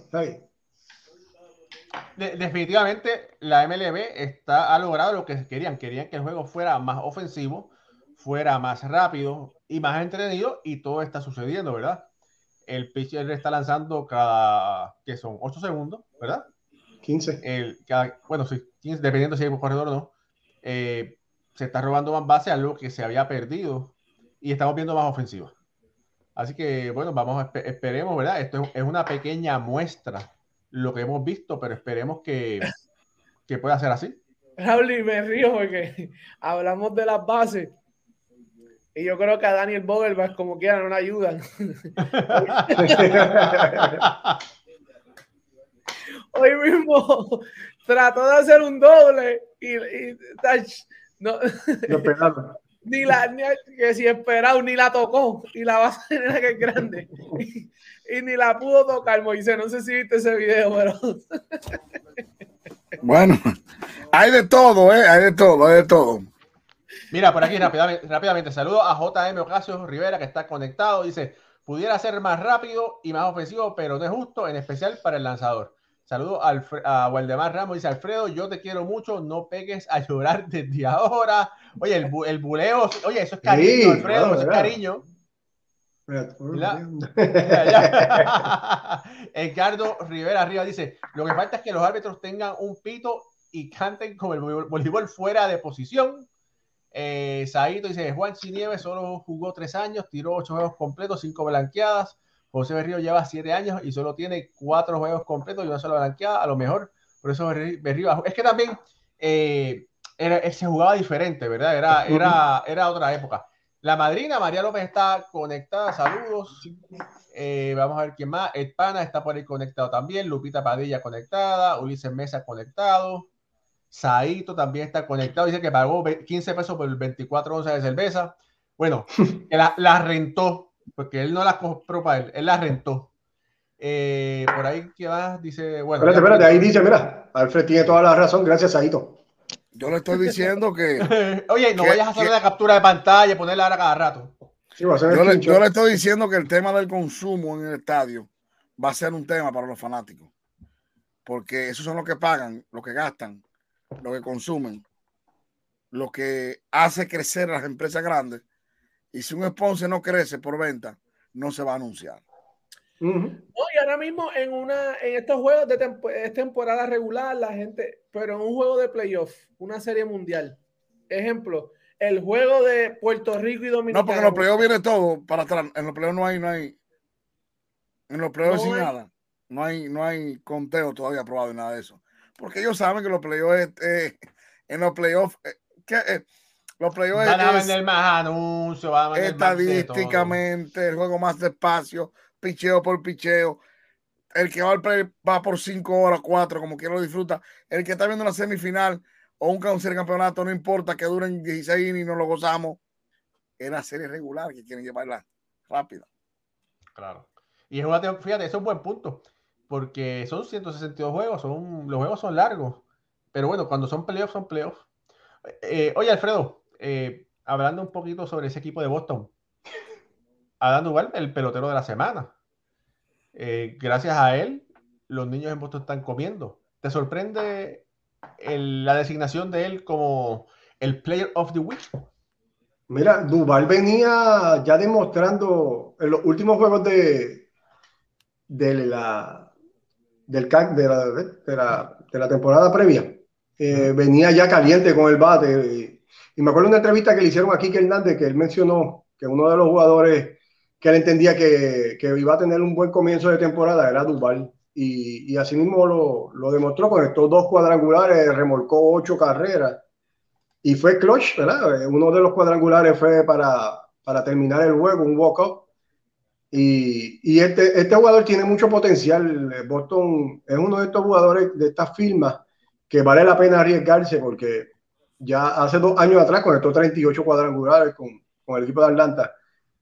definitivamente la MLB está, ha logrado lo que querían. Querían que el juego fuera más ofensivo, fuera más rápido y más entretenido y todo está sucediendo, ¿verdad? El pitcher está lanzando cada, que son 8 segundos, ¿verdad? 15. El, bueno, sí, 15, dependiendo si hay un corredor o no. Eh, se está robando más base a lo que se había perdido y estamos viendo más ofensiva. Así que, bueno, vamos, a esperemos, ¿verdad? Esto es una pequeña muestra lo que hemos visto, pero esperemos que, que pueda ser así. Raúl, me río porque *laughs* hablamos de las bases Y yo creo que a Daniel Vogelbach, como quieran, no le ayudan. *laughs* *laughs* Hoy mismo *laughs* trató de hacer un doble y, no, *laughs* ni la ni, que si esperado ni la tocó y la base era que es grande. Y, ni la pudo tocar Moisés. No sé si viste ese video pero *laughs* bueno hay de todo eh hay de todo hay de todo. Mira por aquí rápidamente, rápidamente saludo a JM Ocasio Rivera que está conectado. Dice pudiera ser más rápido y más ofensivo pero no es justo en especial para el lanzador Saludos a Waldemar Ramos. Dice Alfredo, yo te quiero mucho, no pegues a llorar *laughs* desde ahora. Oye, el, el buleo, oye, eso es cariño, Alfredo, eso es cariño. *laughs* *laughs* Edgardo Rivera arriba dice: Lo que falta es que los árbitros tengan un pito y canten como el voleibol fuera de posición. Eh, Saito dice: Juan Chinieves solo jugó tres años, tiró ocho juegos completos, cinco blanqueadas. José Berrío lleva siete años y solo tiene cuatro juegos completos y una sola blanqueada, a lo mejor. Por eso Berrío. Es que también eh, se jugaba diferente, ¿verdad? Era, era, era otra época. La madrina María López está conectada, saludos. Eh, vamos a ver quién más. Ed Pana está por ahí conectado también. Lupita Padilla conectada. Ulises Mesa conectado. Saito también está conectado. Dice que pagó 15 pesos por el 24 onzas de cerveza. Bueno, *laughs* la rentó porque él no la compró para él, él la rentó. Eh, por ahí que va, dice, bueno. Espérate, espérate, ahí dice, mira, Alfred tiene toda la razón, gracias a Ito. Yo le estoy diciendo que. *laughs* Oye, no vayas a hacer la captura de pantalla y ponerla ahora cada rato. yo, le, yo, le, estoy diciendo que el tema del consumo en el estadio va a ser un tema para los fanáticos. Porque esos son los que pagan, los que gastan, los que consumen, lo que hace crecer a las empresas grandes y si un sponsor no crece por venta, no se va a anunciar. y ahora mismo en una en estos juegos de temporada regular, la gente, pero en un juego de playoff, una serie mundial. Ejemplo, el juego de Puerto Rico y Dominicana. No, porque en los playoffs viene todo para atrás. En los playoffs no hay, no hay. En los playoffs sin nada. No hay, no hay conteo todavía aprobado y nada de eso. Porque ellos saben que los playoffs en los playoffs, eh, eh, los playoffs van a vender más anuncios, van a vender estadísticamente, el juego más despacio, picheo por picheo. El que va al play va por 5 horas, 4, como quiera lo disfruta. El que está viendo una semifinal o un cáncer campeonato, no importa que duren 16 y no lo gozamos. Es la serie regular que quieren llevarla rápida. Claro. Y fíjate, eso es un buen punto. Porque son 162 juegos, son, los juegos son largos. Pero bueno, cuando son playoffs, son playoffs. Eh, oye, Alfredo, eh, hablando un poquito sobre ese equipo de Boston, Adam igual el pelotero de la semana. Eh, gracias a él, los niños en Boston están comiendo. ¿Te sorprende la designación de él como el Player of the Week? Mira, Duval venía ya demostrando en los últimos juegos de, de la del de la, de la, de la temporada previa. Eh, venía ya caliente con el bate y me acuerdo de una entrevista que le hicieron aquí que Hernández, que él mencionó que uno de los jugadores que él entendía que, que iba a tener un buen comienzo de temporada era Duval. Y, y así mismo lo, lo, demostró con estos dos cuadrangulares, remolcó ocho carreras y fue clutch, ¿verdad? Uno de los cuadrangulares fue para, para terminar el juego, un walk-up. Y, y, este, este jugador tiene mucho potencial. Boston es uno de estos jugadores de estas firmas que vale la pena arriesgarse porque ya hace dos años atrás conectó 38 cuadrangulares con, con el equipo de Atlanta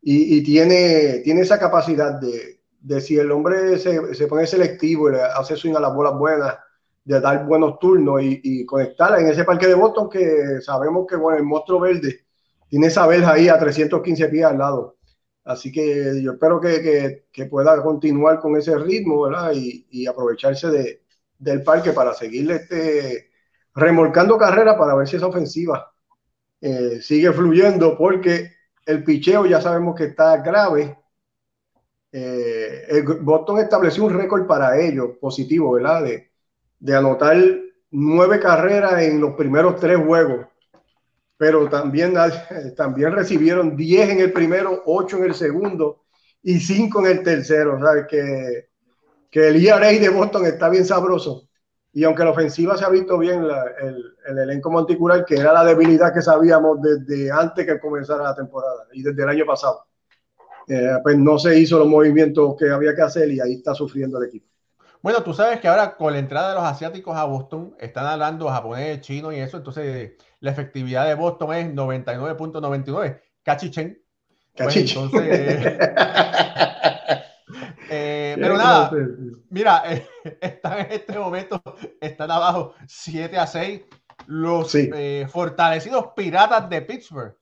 y, y, tiene, tiene esa capacidad de, de si el hombre se, se, pone selectivo y le hace swing las bolas buenas, de dar buenos turnos y, y conectarla en ese parque de Boston que sabemos que bueno, el monstruo verde tiene esa verja ahí a 315 pies al lado. Así que yo espero que, que, pueda continuar con ese ritmo. Y, y aprovecharse de, del parque para seguirle este, remolcando carrera para ver si esa ofensiva eh, sigue fluyendo, porque el picheo ya sabemos que está grave. Eh, Boston estableció un récord para ellos, positivo, ¿verdad? De, anotar nueve carreras en los primeros tres juegos, pero también, *laughs* también recibieron diez en el primero, ocho en el segundo y cinco en el tercero. O sea, que, que el ERA de Boston está bien sabroso. Y aunque la ofensiva se ha visto bien, el, el, elenco monticular, que era la debilidad que sabíamos desde antes que comenzara la temporada y desde el año pasado, eh, pues no se hizo los movimientos que había que hacer y ahí está sufriendo el equipo. Bueno, tú sabes que ahora con la entrada de los asiáticos a Boston, están hablando japonés, chino y eso, entonces la efectividad de Boston es 99.99. Cachichen. Cachichen. Pues, entonces, *laughs* eh, pero nada, mira, eh, *laughs* están en este momento, están abajo 7 a 6. Los eh, fortalecidos piratas de Pittsburgh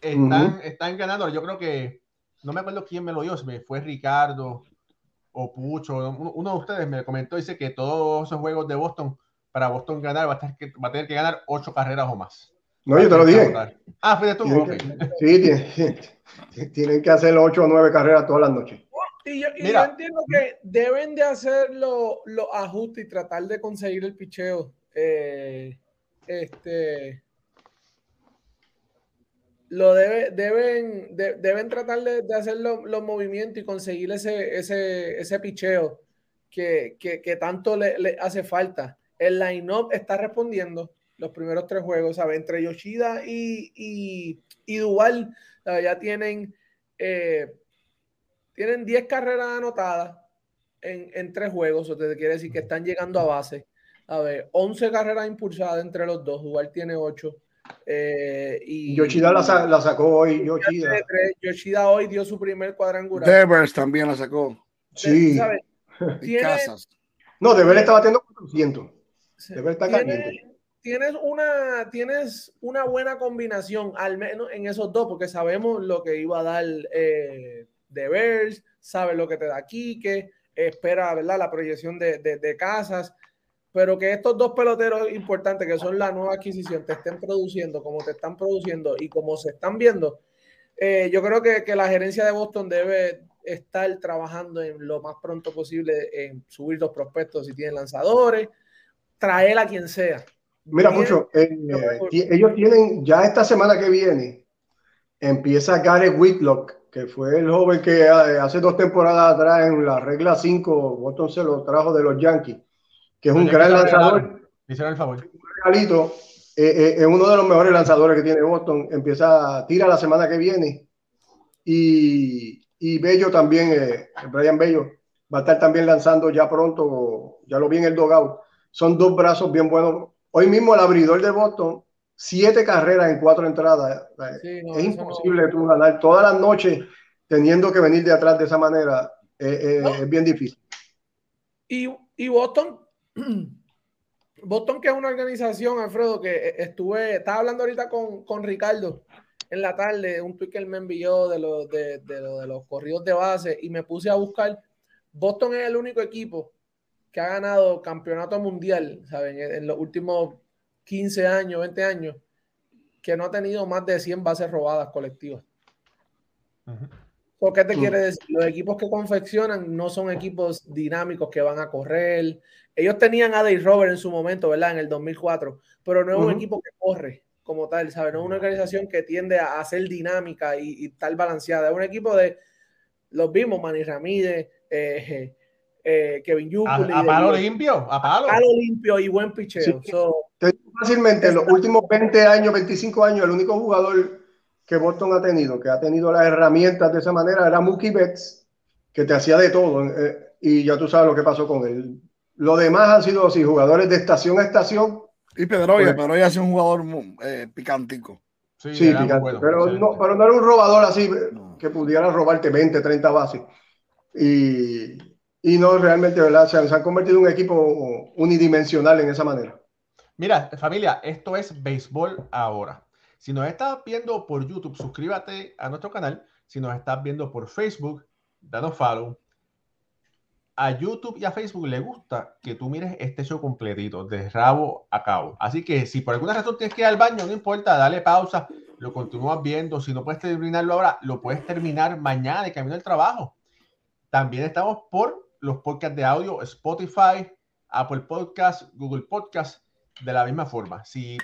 están, están ganando. Yo creo que, no me acuerdo quién me lo dio, si me fue Ricardo o Pucho, uno de ustedes me comentó, dice que todos esos juegos de Boston, para Boston ganar, va a, tener que, va a tener que ganar ocho carreras o más. No, yo te lo dije. Ah, fue tú. sí, tienen, *laughs* que hacer ocho o nueve carreras todas las noches. Y yo, entiendo que deben de hacer los ajustes y tratar de conseguir el picheo. Eh, este lo debe, deben, deben tratar de, hacer los movimientos y conseguir ese, ese, ese picheo que, tanto le, hace falta. El line-up está respondiendo los primeros tres juegos, ¿sabes? Entre Yoshida y, y, y Duval, ya tienen, eh, tienen 10 carreras anotadas en, en, tres juegos, o te quiere decir que están llegando a base. A ver, 11 carreras impulsadas entre los dos, Duval tiene 8. Eh, y Yoshida la, sacó hoy. Yoshida. Yoshida hoy dio su primer cuadrangular. Devers también la sacó. Sí. No, Devers está batiendo 400. Devers está caliente. Tienes una, tienes una buena combinación, al menos en esos dos, porque sabemos lo que iba a dar eh, Devers, sabe lo que te da Quique, espera ¿verdad? la proyección de, de, de Casas pero que estos dos peloteros importantes, que son la nueva adquisición, te estén produciendo como te están produciendo y como se están viendo, eh, yo creo que, que, la gerencia de Boston debe estar trabajando en lo más pronto posible en subir dos prospectos si tienen lanzadores, traer a quien sea. Mira, mucho, eh, ellos tienen ya esta semana que viene, empieza Gareth Whitlock, que fue el joven que eh, hace dos temporadas atrás en la regla 5, Boston se lo trajo de los Yankees que es un gran lanzador. el favor. Un regalito. Eh, eh, es uno de los mejores lanzadores que tiene Boston. Empieza, tira la semana que viene. Y, y Bello también, eh, Brian Bello, va a estar también lanzando ya pronto. Ya lo vi en el dogout. Son dos brazos bien buenos. Hoy mismo el abridor de Boston, siete carreras en cuatro entradas. es imposible tú ganar todas las noches teniendo que venir de atrás de esa manera. Es bien difícil. Y, y Boston *clears throat* Boston, que es una organización, Alfredo, que e, estuve, estaba hablando ahorita con, con Ricardo en la tarde, un tweet que él me envió de, los de, de, de los corridos de base y me puse a buscar. Boston es el único equipo que ha ganado campeonato mundial, ¿saben? En, los últimos 15 años, 20 años, que no ha tenido más de 100 bases robadas colectivas. ¿Por qué te quiere decir? Los equipos que confeccionan no son equipos dinámicos que van a correr, ellos tenían a Dave Robert en su momento, ¿verdad? En el 2004, pero no es un equipo que corre como tal, ¿sabes? No es una organización que tiende a, ser dinámica y, tal balanceada. Es un equipo de, los vimos, Manny Ramírez, eh, eh, Kevin Yukuli. A, palo limpio, a palo. A palo limpio y buen picheo. Fácilmente, en los últimos 20 años, 25 años, el único jugador que Boston ha tenido, que ha tenido las herramientas de esa manera, era Mookie Betts, que te hacía de todo. Eh, y ya tú sabes lo que pasó con él lo demás han sido así, jugadores de estación a estación. Y Pedroya, pues, Pedroya es un jugador eh, picántico. Sí, picante, pero, No, pero no era un robador así que pudiera robarte 20, 30 bases. Y, y no realmente, ¿verdad? Se han, convertido en un equipo unidimensional en esa manera. Mira, familia, esto es béisbol ahora. Si nos estás viendo por YouTube, suscríbete a nuestro canal. Si nos estás viendo por Facebook, danos follow a YouTube y a Facebook le gusta que tú mires este show completito, de rabo a cabo. Así que si por alguna razón tienes que ir al baño, no importa, dale pausa, lo continúas viendo. Si no puedes terminarlo ahora, lo puedes terminar mañana de camino al trabajo. También estamos por los podcasts de audio, Spotify, Apple Podcast, Google Podcast, de la misma forma. Si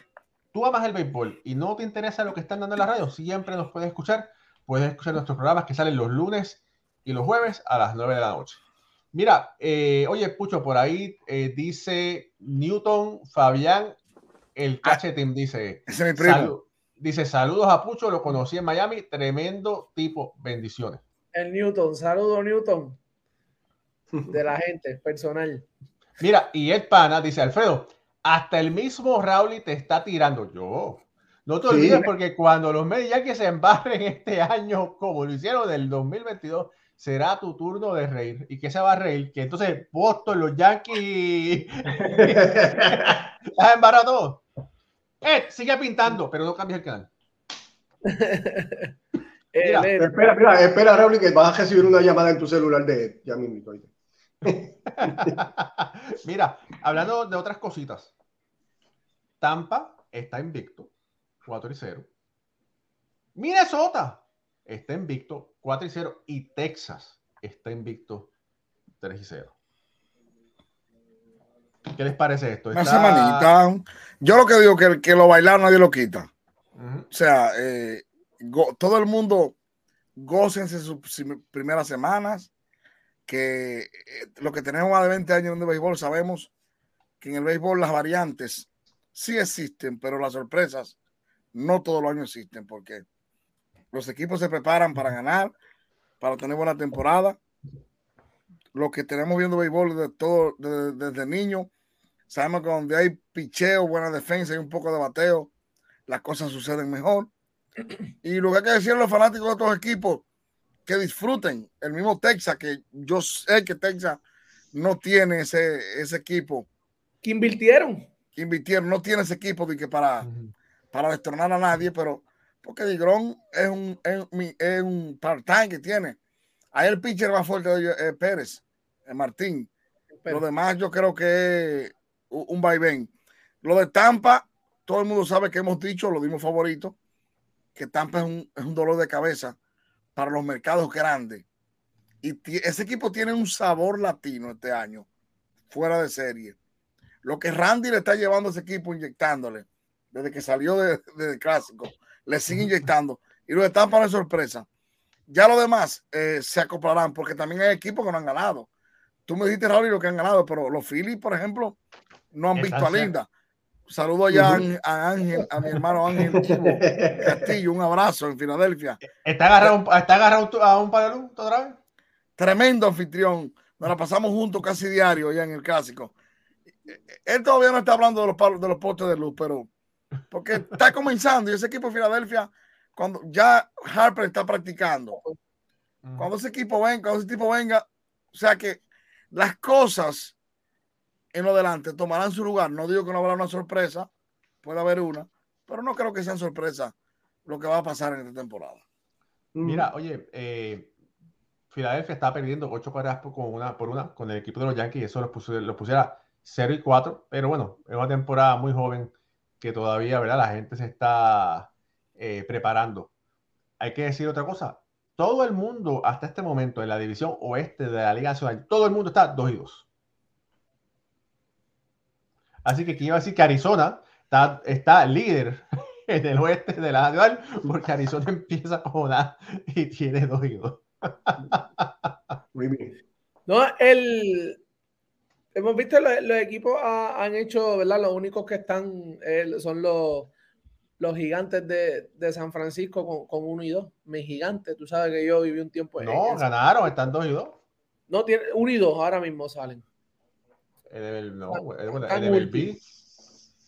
tú amas el béisbol y no te interesa lo que están dando en la radio, siempre nos puedes escuchar. Puedes escuchar nuestros programas que salen los lunes y los jueves a las 9 de la noche. Mira, eh, oye, Pucho, por ahí eh, dice Newton Fabián, el ah, cachetín, dice. Ese es mi primo. dice, saludos a Pucho, lo conocí en Miami, tremendo tipo, bendiciones. El Newton, saludos Newton, *laughs* de la gente, personal. Mira, y el pana dice, Alfredo, hasta el mismo Raúl te está tirando. Yo, no te olvides porque cuando los medios que se embarren este año, como lo hicieron del 2022, será tu turno de reír. ¿Y que se va a reír? Que entonces Boston, los Yankees, las embarra todo. Eh, sigue pintando, pero no cambies el canal. *laughs* espera, espera, espera, Raúl, que vas a recibir una llamada en tu celular de ya mismo. *laughs* Mira, hablando de otras cositas. Tampa está invicto, 4 y 0. Minnesota está invicto, 4 y 0. Y Texas está invicto, 3 y 0. ¿Qué les parece esto? Una semanita. Yo lo que digo que que lo bailar nadie lo quita. O sea, eh, todo el mundo gócense sus primeras semanas. Que eh, lo que tenemos más de 20 años de béisbol sabemos que en el béisbol las variantes sí existen, pero las sorpresas no todos los años existen porque los equipos se preparan para ganar, para tener buena temporada. Lo que tenemos viendo béisbol de todo, desde, niño, sabemos que donde hay picheo, buena defensa y un poco de bateo, las cosas suceden mejor. Y lo que hay que decir a los fanáticos de otros equipos, que disfruten. El mismo Texas, que yo sé que Texas no tiene ese, ese equipo. Que invirtieron invirtieron, no tiene ese equipo de que para, para destronar a nadie, pero porque Digrón es un, es, un part-time que tiene. Ahí el pitcher más fuerte de Pérez, Martín. Lo demás yo creo que es un vaivén. Lo de Tampa, todo el mundo sabe que hemos dicho, lo dimos favorito, que Tampa es un, es un dolor de cabeza para los mercados grandes. Y ese equipo tiene un sabor latino este año, fuera de serie. Lo que Randy le está llevando a ese equipo inyectándole desde que salió del de, clásico, le sigue inyectando y lo están para sorpresa. Ya lo demás eh, se acoplarán porque también hay equipos que no han ganado. Tú me dijiste, Raúl, lo que han ganado, pero los Phillies, por ejemplo, no han visto a Linda. Saludo allá a Ángel, a mi hermano Ángel *laughs* Castillo, un abrazo en Filadelfia. ¿Está agarrado, está agarrado a un par otra vez? Tremendo anfitrión. Nos la pasamos juntos casi diario allá en el clásico él todavía no está hablando de los palos, de los postes de luz, pero porque está comenzando y ese equipo de Filadelfia, cuando ya Harper está practicando, cuando ese equipo venga, cuando ese tipo venga, o sea que las cosas en lo delante tomarán su lugar. No digo que no habrá una sorpresa, puede haber una, pero no creo que sea sorpresa lo que va a pasar en esta temporada. Mira, oye, eh, Filadelfia está perdiendo ocho carreras por, una, por una con el equipo de los Yankees y eso los, pusiera 0 y 4, pero bueno, es una temporada muy joven que todavía, ¿verdad? La gente se está eh, preparando. Hay que decir otra cosa, todo el mundo hasta este momento en la división oeste de la Liga Nacional, todo el mundo está 2 y 2. Así que quiero decir que Arizona está, está líder *laughs* en el oeste de la Nacional, porque Arizona *laughs* empieza con A y tiene 2 y 2. Muy bien. No, el, Hemos visto los, los equipos han hecho, ¿verdad? Los únicos que están eh, son los, los gigantes de, de San Francisco con, con, uno y dos. Mis gigantes, tú sabes que yo viví un tiempo en No, ganaron, están dos y dos. No, tiene uno y dos, ahora mismo salen. El, no, el, MLB,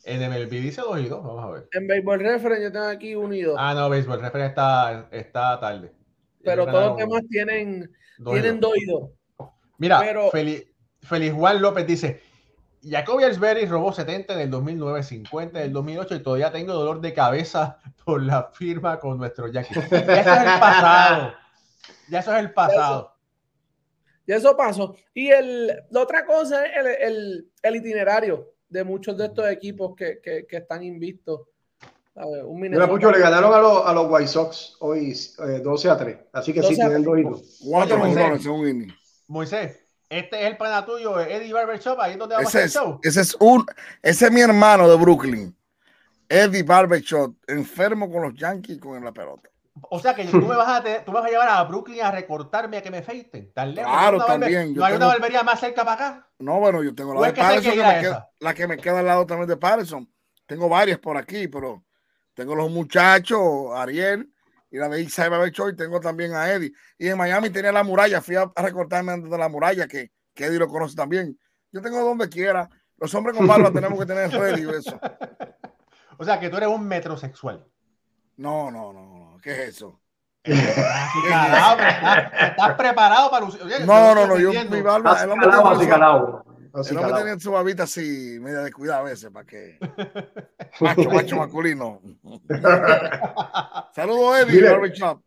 en MLB dice dos y dos, vamos a ver. En Baseball Reference yo tengo aquí uno y dos. Ah, no, Baseball Reference está, está tarde. Pero todos los demás tienen dos tienen y dos. Mira, Pero, feliz Feliz Juan López dice, Jacoby Ellsbury robó 70 en el 2009, 50 en el 2008 y todavía tengo dolor de cabeza *laughs* por la firma con nuestro Jackie. Ya eso es el *laughs* pasado. Ya eso es el pasado. Ya eso, pasó. Y el, la otra cosa es el, el, itinerario de muchos de estos equipos que, que, que están invictos. un Mira, Pucho, le ganaron a los, a los White Sox hoy 12 eh, a 3. Así que sí, tienen dos hitos. Cuatro Moisés, este es el pana tuyo, Eddie Barbershop, ahí es donde vamos a hacer el show. Ese es, un, ese es mi hermano de Brooklyn, Eddie Barbershop, enfermo con los Yankees con la pelota. O sea que tú me *laughs* vas a, tú vas a llevar a Brooklyn a recortarme a que me feiten. Claro, también. ¿No hay una barbería más cerca para acá? No, bueno, yo tengo la de Patterson, que me queda, la que me queda al lado también de Patterson. Tengo varias por aquí, pero tengo los muchachos, Ariel, y la de Isabel y tengo también a Eddie. Y en Miami tenía la muralla, fui a, recortarme antes de la muralla, que, que, Eddie lo conoce también. Yo tengo donde quiera. Los hombres con barba tenemos que tener ready eso. *laughs* O sea, que tú eres un metrosexual. No, no, no, ¿Qué es eso? *laughs* ¿Estás, preparado para no, no, no, yo mi barba. El hombre, tiene, tenía su barbita así, media descuidada a veces, para que. *laughs* Macho, macho masculino. *laughs* saludos, Eddie, Barbershop.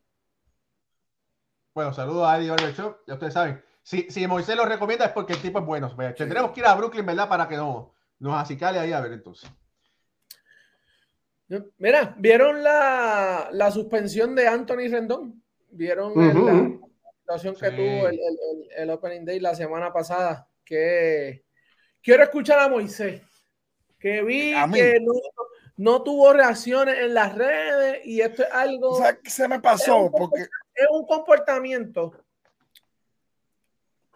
Bueno, saludos a Eddie Barbershop. Ya ustedes saben. Si, si Moisés lo recomienda es porque el tipo es bueno. Tendremos que ir a Brooklyn, ¿verdad? Para que no, nos acicale ahí a ver entonces. Mira, ¿vieron la, la suspensión de Anthony Rendón? ¿Vieron la situación que tuvo el, el, Opening Day la semana pasada? Que quiero escuchar a Moisés, que vi que no, no, tuvo reacciones en las redes y esto es algo... O sea, ¿qué se me pasó? Es porque... Es un comportamiento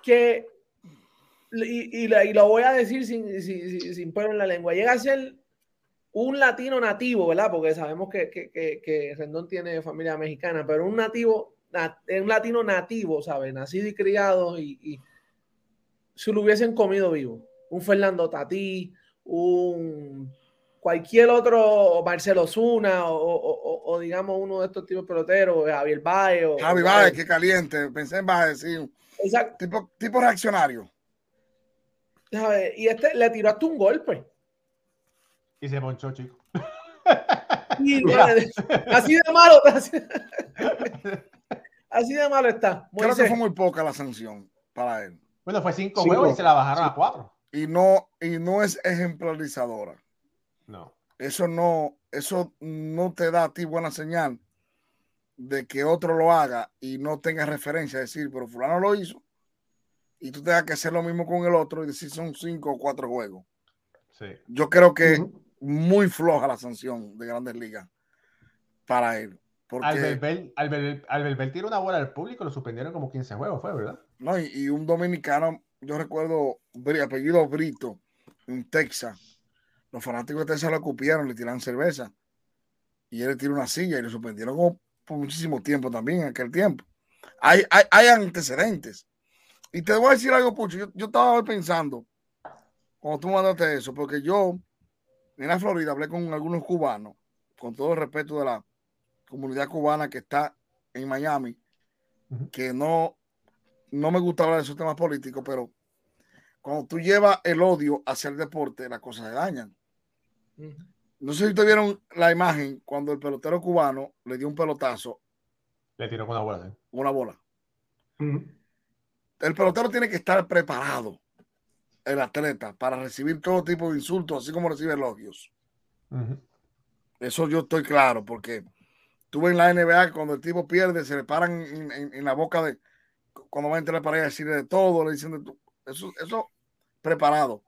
que, y, y, lo voy a decir sin, sin, sin, sin en la lengua, llega a ser un latino nativo, ¿verdad? Porque sabemos que, que, que, Rendón tiene familia mexicana, pero un nativo, un latino nativo, ¿sabes? Nacido y criado y, y si lo hubiesen comido vivo. Un Fernando Tatí, un cualquier otro, Marcelo Zuna, o, o, o, digamos uno de estos tipos peloteros, Javier Baez. Javi Baez, qué caliente, pensé en Baez, sí. Exacto. Tipo, tipo reaccionario. Y este le tiró hasta un golpe. Y se ponchó, chico. *laughs* así de malo. *laughs* Así, de malo está. Creo que fue muy poca la sanción para él. Bueno, fue cinco, juegos y se la bajaron a cuatro. Y no, y no es ejemplarizadora. No. Eso no, eso no te da a ti buena señal de que otro lo haga y no tenga referencia, decir, pero fulano lo hizo y tú tengas que hacer lo mismo con el otro y decir son cinco o cuatro juegos. Sí. Yo creo que muy floja la sanción de Grandes Ligas para él. Porque... Albert Bell, tiró una bola al público, lo suspendieron como 15 juegos, fue, ¿verdad? No, y, un dominicano, yo recuerdo, apellido Brito, en Texas. Los fanáticos de Texas lo cupieron, le tiraron cerveza. Y él le tiró una silla y lo suspendieron por muchísimo tiempo también en aquel tiempo. Hay, hay, antecedentes. Y te voy a decir algo, Pucho. Yo, yo estaba pensando, cuando tú mandaste eso, porque yo en la Florida hablé con algunos cubanos, con todo el respeto de la comunidad cubana que está en Miami, que no, no me gusta hablar de esos temas políticos, pero cuando tú llevas el odio hacia el deporte, las cosas se dañan. No sé si ustedes vieron la imagen cuando el pelotero cubano le dio un pelotazo. Le tiró con una bola. Una bola. El pelotero tiene que estar preparado el atleta para recibir todo tipo de insultos, así como recibe elogios. Eso yo estoy claro, porque tuve en la NBA cuando el tipo pierde, se le paran en, la boca de cuando va a entrar para a decirle de todo, le dicen de todo. Eso, eso preparado.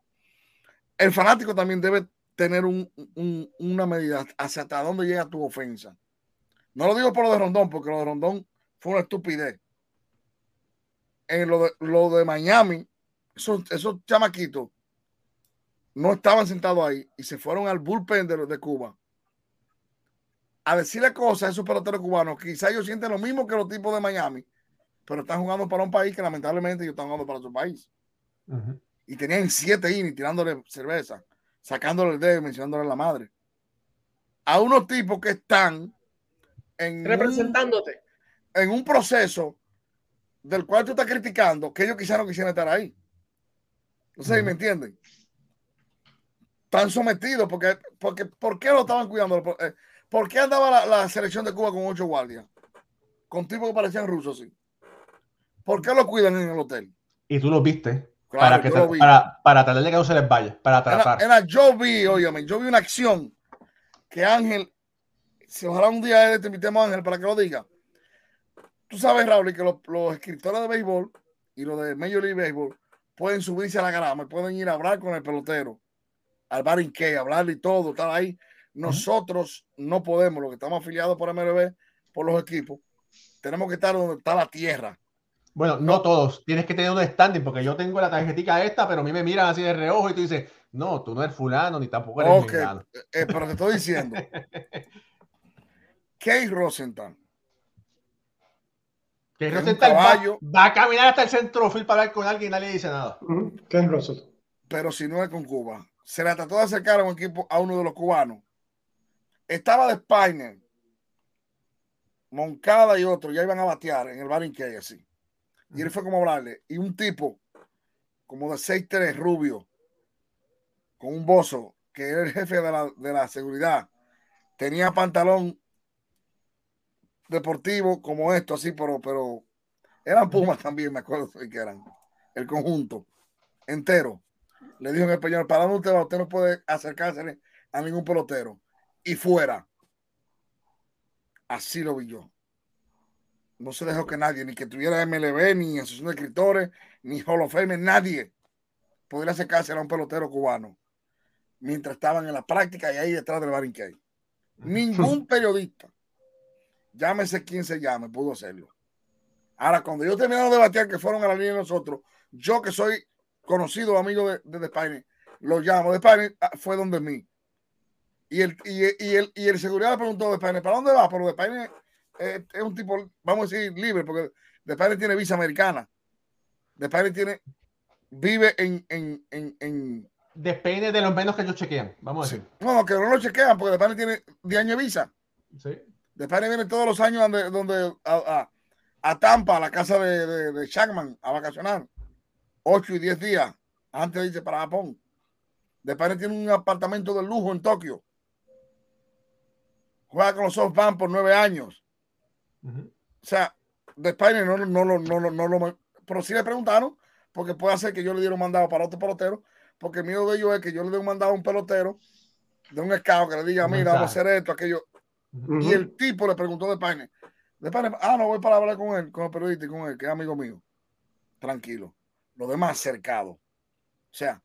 El fanático también debe tener una medida hacia hasta dónde llega tu ofensa. No lo digo por lo de Rondón, porque lo de Rondón fue una estupidez. En lo de, lo de Miami, esos, chamaquitos no estaban sentados ahí y se fueron al bullpen de, de Cuba a decirle cosas a esos peloteros cubanos. Quizás ellos sienten lo mismo que los tipos de Miami, pero están jugando para un país que lamentablemente ellos están jugando para su país. Y tenían siete innings tirándole cerveza, sacándole el dedo y mencionándole a la madre. A unos tipos que están en representándote en un proceso del cual tú estás criticando que ellos quizás no quisieran estar ahí. No sé si me entienden. Están sometidos porque, porque ¿por qué lo estaban cuidando? Eh, ¿Por qué andaba la, selección de Cuba con ocho guardias? Con tipos que parecían rusos, sí. ¿Por qué lo cuidan en el hotel? Y tú lo viste. para, que para, para tratar de que no se les vaya, para tratar. Era, yo vi, óyame, yo vi una acción que Ángel, si ojalá un día te invitemos a Ángel para que lo diga. Tú sabes, Raúl, que los, los escritores de béisbol y los de Major League Baseball pueden subirse a la grama y pueden ir a hablar con el pelotero, al barinque, hablarle y todo, estar ahí. Nosotros no podemos, los que estamos afiliados por MLB, por los equipos, tenemos que estar donde está la tierra. Bueno, no todos. Tienes que tener un standing, porque yo tengo la tarjetita esta, pero a mí me miran así de reojo y tú dices, no, tú no eres fulano, ni tampoco eres okay. Eh, pero te estoy diciendo. *laughs* Kate Rosenthal. Kate Rosenthal va, va, a caminar hasta el centro para hablar con alguien y nadie dice nada. Kate Rosenthal. Pero si no es con Cuba. Se le trató de acercar a un equipo a uno de los cubanos. Estaba de Spiner Moncada y otro ya iban a batear en el Barin así. Y él fue como hablarle. Y un tipo como de 6'3 rubio, con un bozo, que era el jefe de la, de la seguridad, tenía pantalón deportivo como esto, así, pero, pero eran Pumas también, me acuerdo que eran. El conjunto entero. Le dijo en español, para dónde usted va, usted no puede acercarse a ningún pelotero. Y fuera. Así lo vi yo. No se dejó que nadie, ni que tuviera MLB, ni Asociación de Escritores, ni Hall of Fame, nadie podría acercarse a un pelotero cubano mientras estaban en la práctica y ahí detrás del Barinquey. Ningún *laughs* periodista, llámese quien se llame, pudo hacerlo. Ahora, cuando yo terminé de debatir que fueron a la línea de nosotros, yo que soy conocido amigo de, de, de lo llamo. De Spine ah, fue donde mí. Y el, y, y, el, y el seguridad le preguntó de ¿para dónde va? Pero de Spine es, es, un tipo, vamos a decir, libre, porque de Spine tiene visa americana. De Spine tiene, vive en, en, en, en Depende de los menos que ellos chequean, vamos a decir. No, que no lo chequean, porque de Spine tiene 10 años de visa. Sí. De Spine viene todos los años donde, donde a, a, a, Tampa, a la casa de, de, de Shackman, a vacacionar. 8 y 10 días antes de irse para Japón. Después tiene un apartamento de lujo en Tokio. Juega con los SoftBank por nueve años. Uh -huh. O sea, de España no, no, no, no, no, lo. Pero sí le preguntaron, porque puede ser que yo le diera un mandado para otro pelotero, porque el miedo de ellos es que yo le dé un mandado a un pelotero de un escado que le diga, mira, vamos a hacer esto, aquello. Uh -huh. Y el tipo le preguntó de España. De España, ah, no voy para hablar con él, con el periodista y con él, que es amigo mío. Tranquilo. Lo demás cercado. O sea,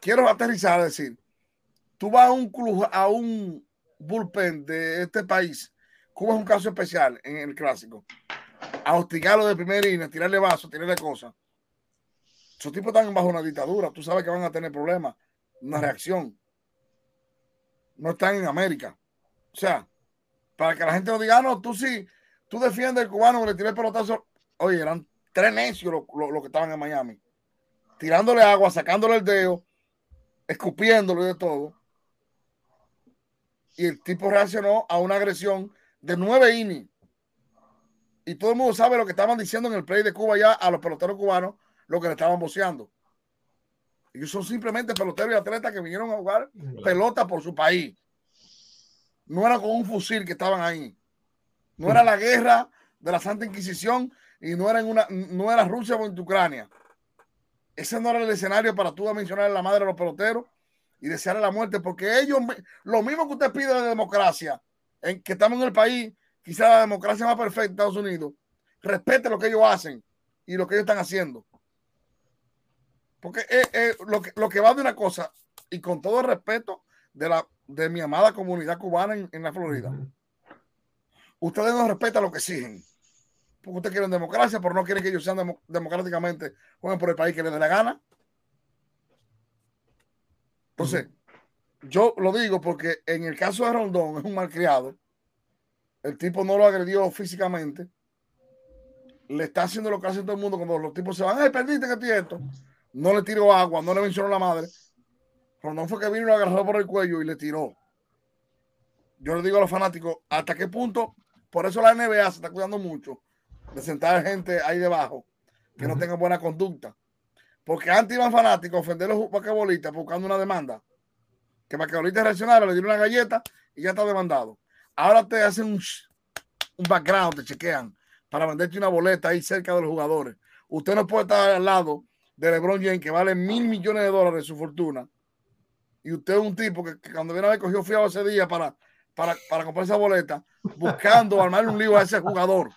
quiero aterrizar, decir, tú vas a un club, a un bullpen de este país, Cuba es un caso especial en el clásico, a hostigarlo de primera línea, tirarle vasos, tirarle cosas. Esos tipos están bajo una dictadura, tú sabes que van a tener problemas, una reacción. No están en América. O sea, para que la gente no diga, ah, no, tú sí, tú defiendes al cubano que le tiré el pelotazo. Oye, eran tres necios los lo, lo que estaban en Miami tirándole agua, sacándole el dedo, escupiéndolo y de todo. Y el tipo reaccionó a una agresión de nueve innings. Y todo el mundo sabe lo que estaban diciendo en el play de Cuba ya a los peloteros cubanos, lo que le estaban boceando. Ellos son simplemente peloteros y atletas que vinieron a jugar pelota por su país. No era con un fusil que estaban ahí. No era la guerra de la Santa Inquisición y no era, en una, no era Rusia o en Ucrania ese no era el escenario para tú mencionar a la madre de los peloteros y desearle la muerte, porque ellos, lo mismo que usted pide de democracia, en que estamos en el país, quizá la democracia más perfecta de Estados Unidos, respete lo que ellos hacen y lo que ellos están haciendo. Porque lo, que, lo que va de una cosa, y con todo el respeto de, la, de mi amada comunidad cubana en, en la Florida, ustedes no respetan lo que exigen porque ustedes quieren democracia, pero no quieren que ellos sean dem democráticamente, jueguen por el país que les dé la gana. Entonces, yo lo digo porque en el caso de Rondón es un malcriado. El tipo no lo agredió físicamente. Le está haciendo lo que hace todo el mundo cuando los tipos se van. ¡Ay, perdiste que esto! No le tiró agua, no le mencionó la madre. Rondón fue que vino y lo agarró por el cuello y le tiró. Yo le digo a los fanáticos, ¿hasta qué punto? Por eso la NBA se está cuidando mucho de sentar gente ahí debajo que no tengan buena conducta. Porque antes iban fanáticos a ofender a los vaquebolistas buscando una demanda. Que vaquebolistas reaccionaron, le dieron una galleta y ya está demandado. Ahora te hacen un, un background, te chequean para venderte una boleta ahí cerca de los jugadores. Usted no puede estar al lado de LeBron James que vale mil millones de dólares de su fortuna. Y usted es un tipo que, que cuando viene a ver cogió fiado ese día para, para, para comprar esa boleta, buscando armarle un lío a ese jugador.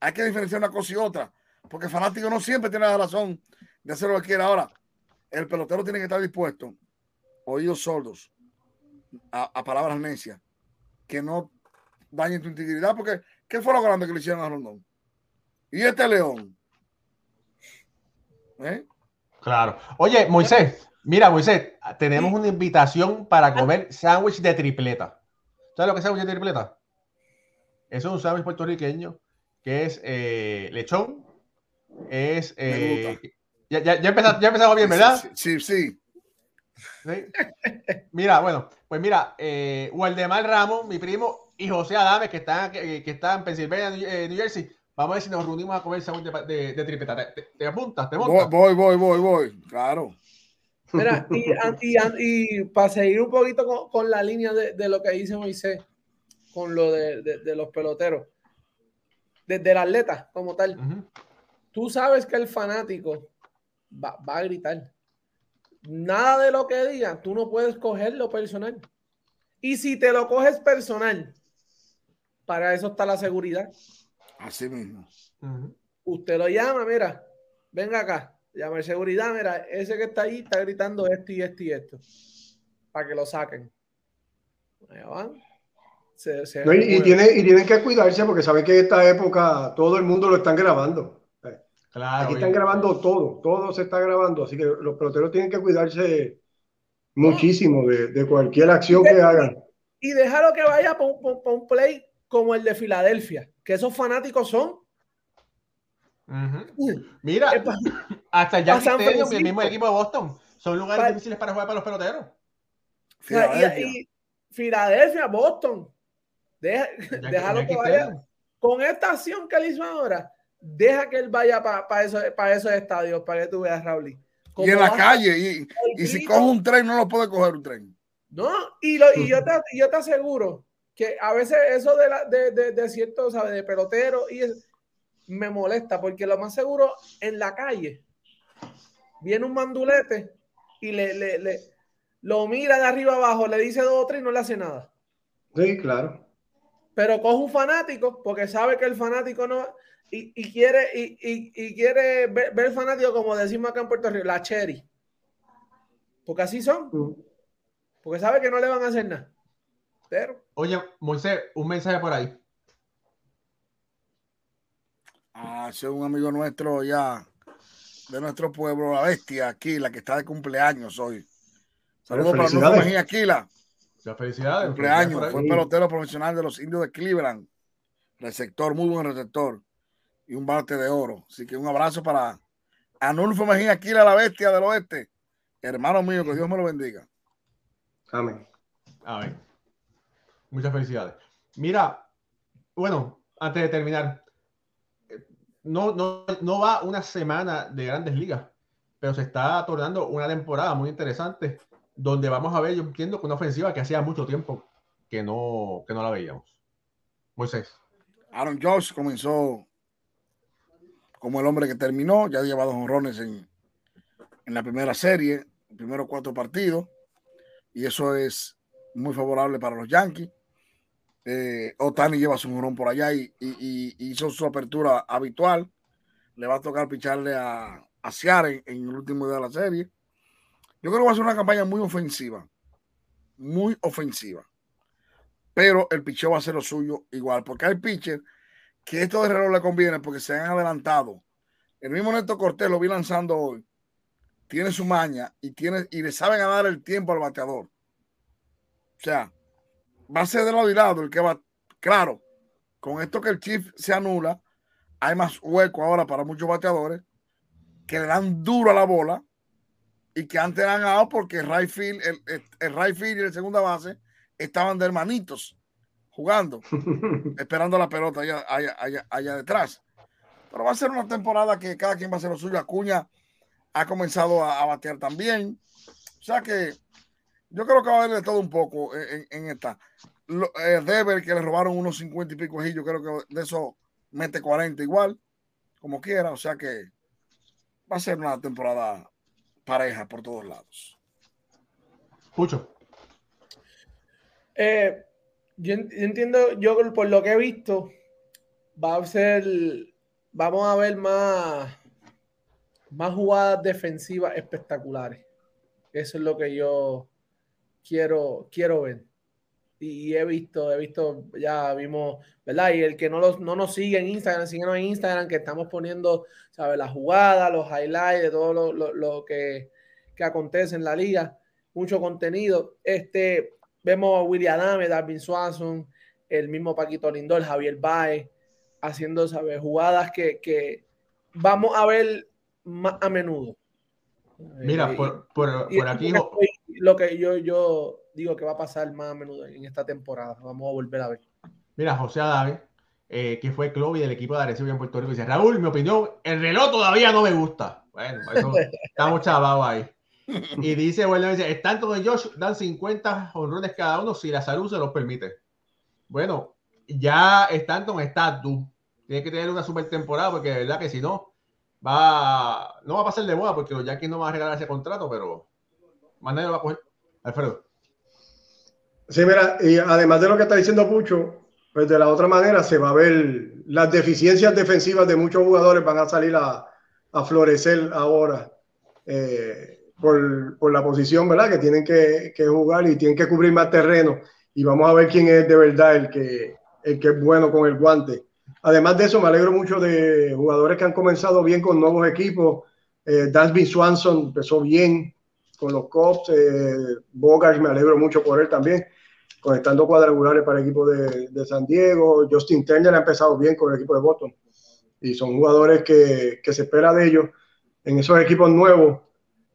Hay que diferenciar una cosa y otra, porque fanático no siempre tiene la razón de hacer lo que quiera. Ahora, el pelotero tiene que estar dispuesto, oídos sordos, a, a palabras necias, que no dañen tu integridad, porque ¿qué fue lo grande que le hicieron a Rondón? Y este León. ¿Eh? Claro. Oye, Moisés, mira, Moisés, tenemos una invitación para comer sándwich de tripleta. ¿Sabes lo que es sándwich de tripleta? Eso es un sándwich puertorriqueño que es eh, lechón, es... Eh, ya, ya, ya, empezamos, bien, ¿verdad? Sí, sí. Mira, bueno, pues mira, eh, Waldemar Ramos, mi primo, y José Adames, que están, que, que están en Pensilvania, New Jersey, Vamos a ver si nos reunimos a comer sándwich de, de, de tripeta. ¿Te, ¿Te, apuntas? ¿Te montas? Voy, voy, voy, voy, claro. Mira, y, y, y, para seguir un poquito con, con la línea de, de, lo que dice Moisés, con lo de, de los peloteros, desde el atleta como tal, tú sabes que el fanático va, va, a gritar. Nada de lo que diga, tú no puedes cogerlo personal. Y si te lo coges personal, para eso está la seguridad. Así mismo. Usted lo llama, mira, venga acá, llama de seguridad, mira, ese que está ahí está gritando esto y esto y esto, para que lo saquen. y, tiene, y tienen que cuidarse porque saben que en esta época todo el mundo lo están grabando. Claro, Aquí están grabando todo, todo se está grabando, así que los peloteros tienen que cuidarse muchísimo de, de cualquier acción que hagan. Y déjalo que vaya para un play como el de Filadelfia, que esos fanáticos son. Mira, hasta ya el mismo equipo de Boston, son lugares difíciles para jugar para los peloteros. Filadelfia, Filadelfia Boston. Deja, déjalo que vaya. Con esta acción que él hizo ahora, deja que él vaya para pa esos, esos estadios, para que tú veas, Raúl. Y en la calle, y, y si coge un tren, no lo puede coger un tren. No, y, lo, y yo, te, yo te aseguro que a veces eso de, la, de, de, de cierto, ¿sabes? De pelotero y me molesta porque lo más seguro en la calle viene un mandulete y le, le, le lo mira de arriba abajo, le dice dos o tres y no le hace nada. Sí, claro. Pero coge un fanático porque sabe que el fanático no y, y quiere y, y, y quiere ver, ver, fanático como decimos acá en Puerto Rico, la cherry. Porque así son. Mm. Porque sabe que no le van a hacer nada. Oye, Moisés, un mensaje por ahí. Ah, es un amigo nuestro ya de nuestro pueblo, la bestia, Aquila, que está de cumpleaños hoy. Saludos para nuestro Mejía Aquila. Felicidades. Cumpleaños. Fue pelotero profesional de los indios de Cleveland. Receptor, muy buen receptor. Y un bate de oro. Así que un abrazo para Anulfo Mejía Aquila, la bestia del oeste. Hermano mío, que Dios me lo bendiga. Amén. Amén. Muchas felicidades. Mira, bueno, antes de terminar, no, no, no va una semana de grandes ligas, pero se está tornando una temporada muy interesante donde vamos a ver, yo entiendo, una ofensiva que hacía mucho tiempo que no, que no la veíamos. Moisés. Aaron Josh comenzó como el hombre que terminó, ya ha llevado honrones en, en la primera serie, primero cuatro partidos, y eso es muy favorable para los Yankees. Eh, Otani lleva su morón por allá y, hizo su apertura habitual. Le va a tocar picharle a, a en, el último día de la serie. Yo creo que va a ser una campaña muy ofensiva. Muy ofensiva. Pero el picheo va a ser lo suyo igual. Porque hay pitcher que esto de reloj le conviene porque se han adelantado. El mismo Neto Cortés lo vi lanzando hoy. Tiene su maña y, tiene, y le saben a dar el tiempo al bateador. O sea, va a ser de lado y lado el que va. Claro, con esto que el Chief se anula, hay más hueco ahora para muchos bateadores que le dan duro a la bola y que antes eran dado porque el right field, el, el, y el segunda base estaban de hermanitos jugando, *laughs* esperando la pelota allá, allá, allá, detrás. Pero va a ser una temporada que cada quien va a hacer lo suyo. Acuña ha comenzado a, a batear también. O sea que yo creo que va a haber de todo un poco en, en esta. Lo, eh, Deber, que le robaron unos 50 y pico, yo creo que de eso mete 40 igual, como quiera. O sea que va a ser una temporada pareja por todos lados. Pucho. Eh, yo entiendo, yo por lo que he visto, va a ser, vamos a ver más, más jugadas defensivas espectaculares. Eso es lo que yo quiero, quiero ver. y he visto, he visto, ya vimos, ¿verdad? Y el que no, los, no nos sigue en Instagram, síguenos en Instagram, que estamos poniendo, ¿sabes? La jugada, los highlights de todo lo, lo, lo que, que, acontece en la liga, mucho contenido. Este, vemos a William Adame, Darwin Swanson, el mismo Paquito Lindor, Javier Baez, haciendo, ¿sabes? Jugadas que, que vamos a ver más a menudo. Mira, por, por, por aquí. Lo que yo, yo digo que va a pasar más a menudo en esta temporada. Vamos a volver a ver. Mira, José Adame, eh, que fue Clovis del equipo de Arecibo en Puerto Rico, dice: Raúl, mi opinión, el reloj todavía no me gusta. Bueno, eso, *laughs* estamos chavados ahí. Y *laughs* dice, bueno, dice, Stanton y Josh dan 50 honrones cada uno si la salud se los permite. Bueno, ya Stanton está tú. Tiene que tener una super temporada porque de verdad que si no, va, no va a pasar de moda porque los Yankees no van a regalar ese contrato, pero Manuel va a coger. Alfredo. Sí, mira, y además de lo que está diciendo Pucho, pues de la otra manera se va a ver las deficiencias defensivas de muchos jugadores van a salir a, a florecer ahora eh, por, por, la posición, ¿verdad? Que tienen que, que, jugar y tienen que cubrir más terreno. Y vamos a ver quién es de verdad el que, el que es bueno con el guante. Además de eso, me alegro mucho de jugadores que han comenzado bien con nuevos equipos. Eh, Dansby Swanson empezó bien con los Cubs. Eh, Bogart, me alegro mucho por él también, conectando cuadrangulares para el equipo de, de, San Diego. Justin Turner ha empezado bien con el equipo de Boston. Y son jugadores que, que se espera de ellos en esos equipos nuevos.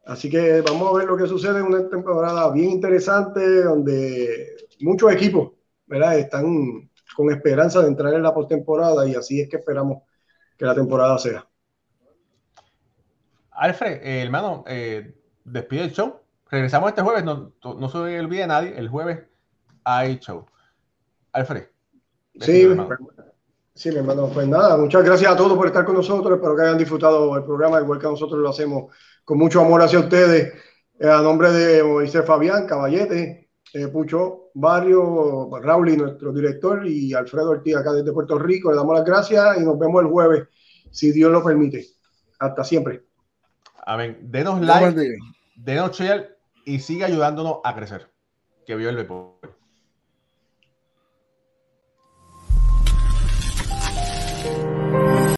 Así que vamos a ver lo que sucede en una temporada bien interesante, donde muchos equipos ¿verdad? están con esperanza de entrar en la postemporada y así es que esperamos que la temporada sea. Alfred, eh, hermano, eh, despide el show. Regresamos este jueves, no, no se olvide nadie, el jueves hay show. Alfred. Sí, sí, mi hermano, pues nada, muchas gracias a todos por estar con nosotros, espero que hayan disfrutado el programa igual que nosotros lo hacemos con mucho amor hacia ustedes. Eh, a nombre de Moisés Fabián, Caballete, eh, Pucho Barrio, Raúl, nuestro director, y Alfredo Ortiz, acá desde Puerto Rico. Le damos las gracias y nos vemos el jueves, si Dios lo permite. Hasta siempre. Amén. Denos like, denos share y siga ayudándonos a crecer. Que vio el deporte.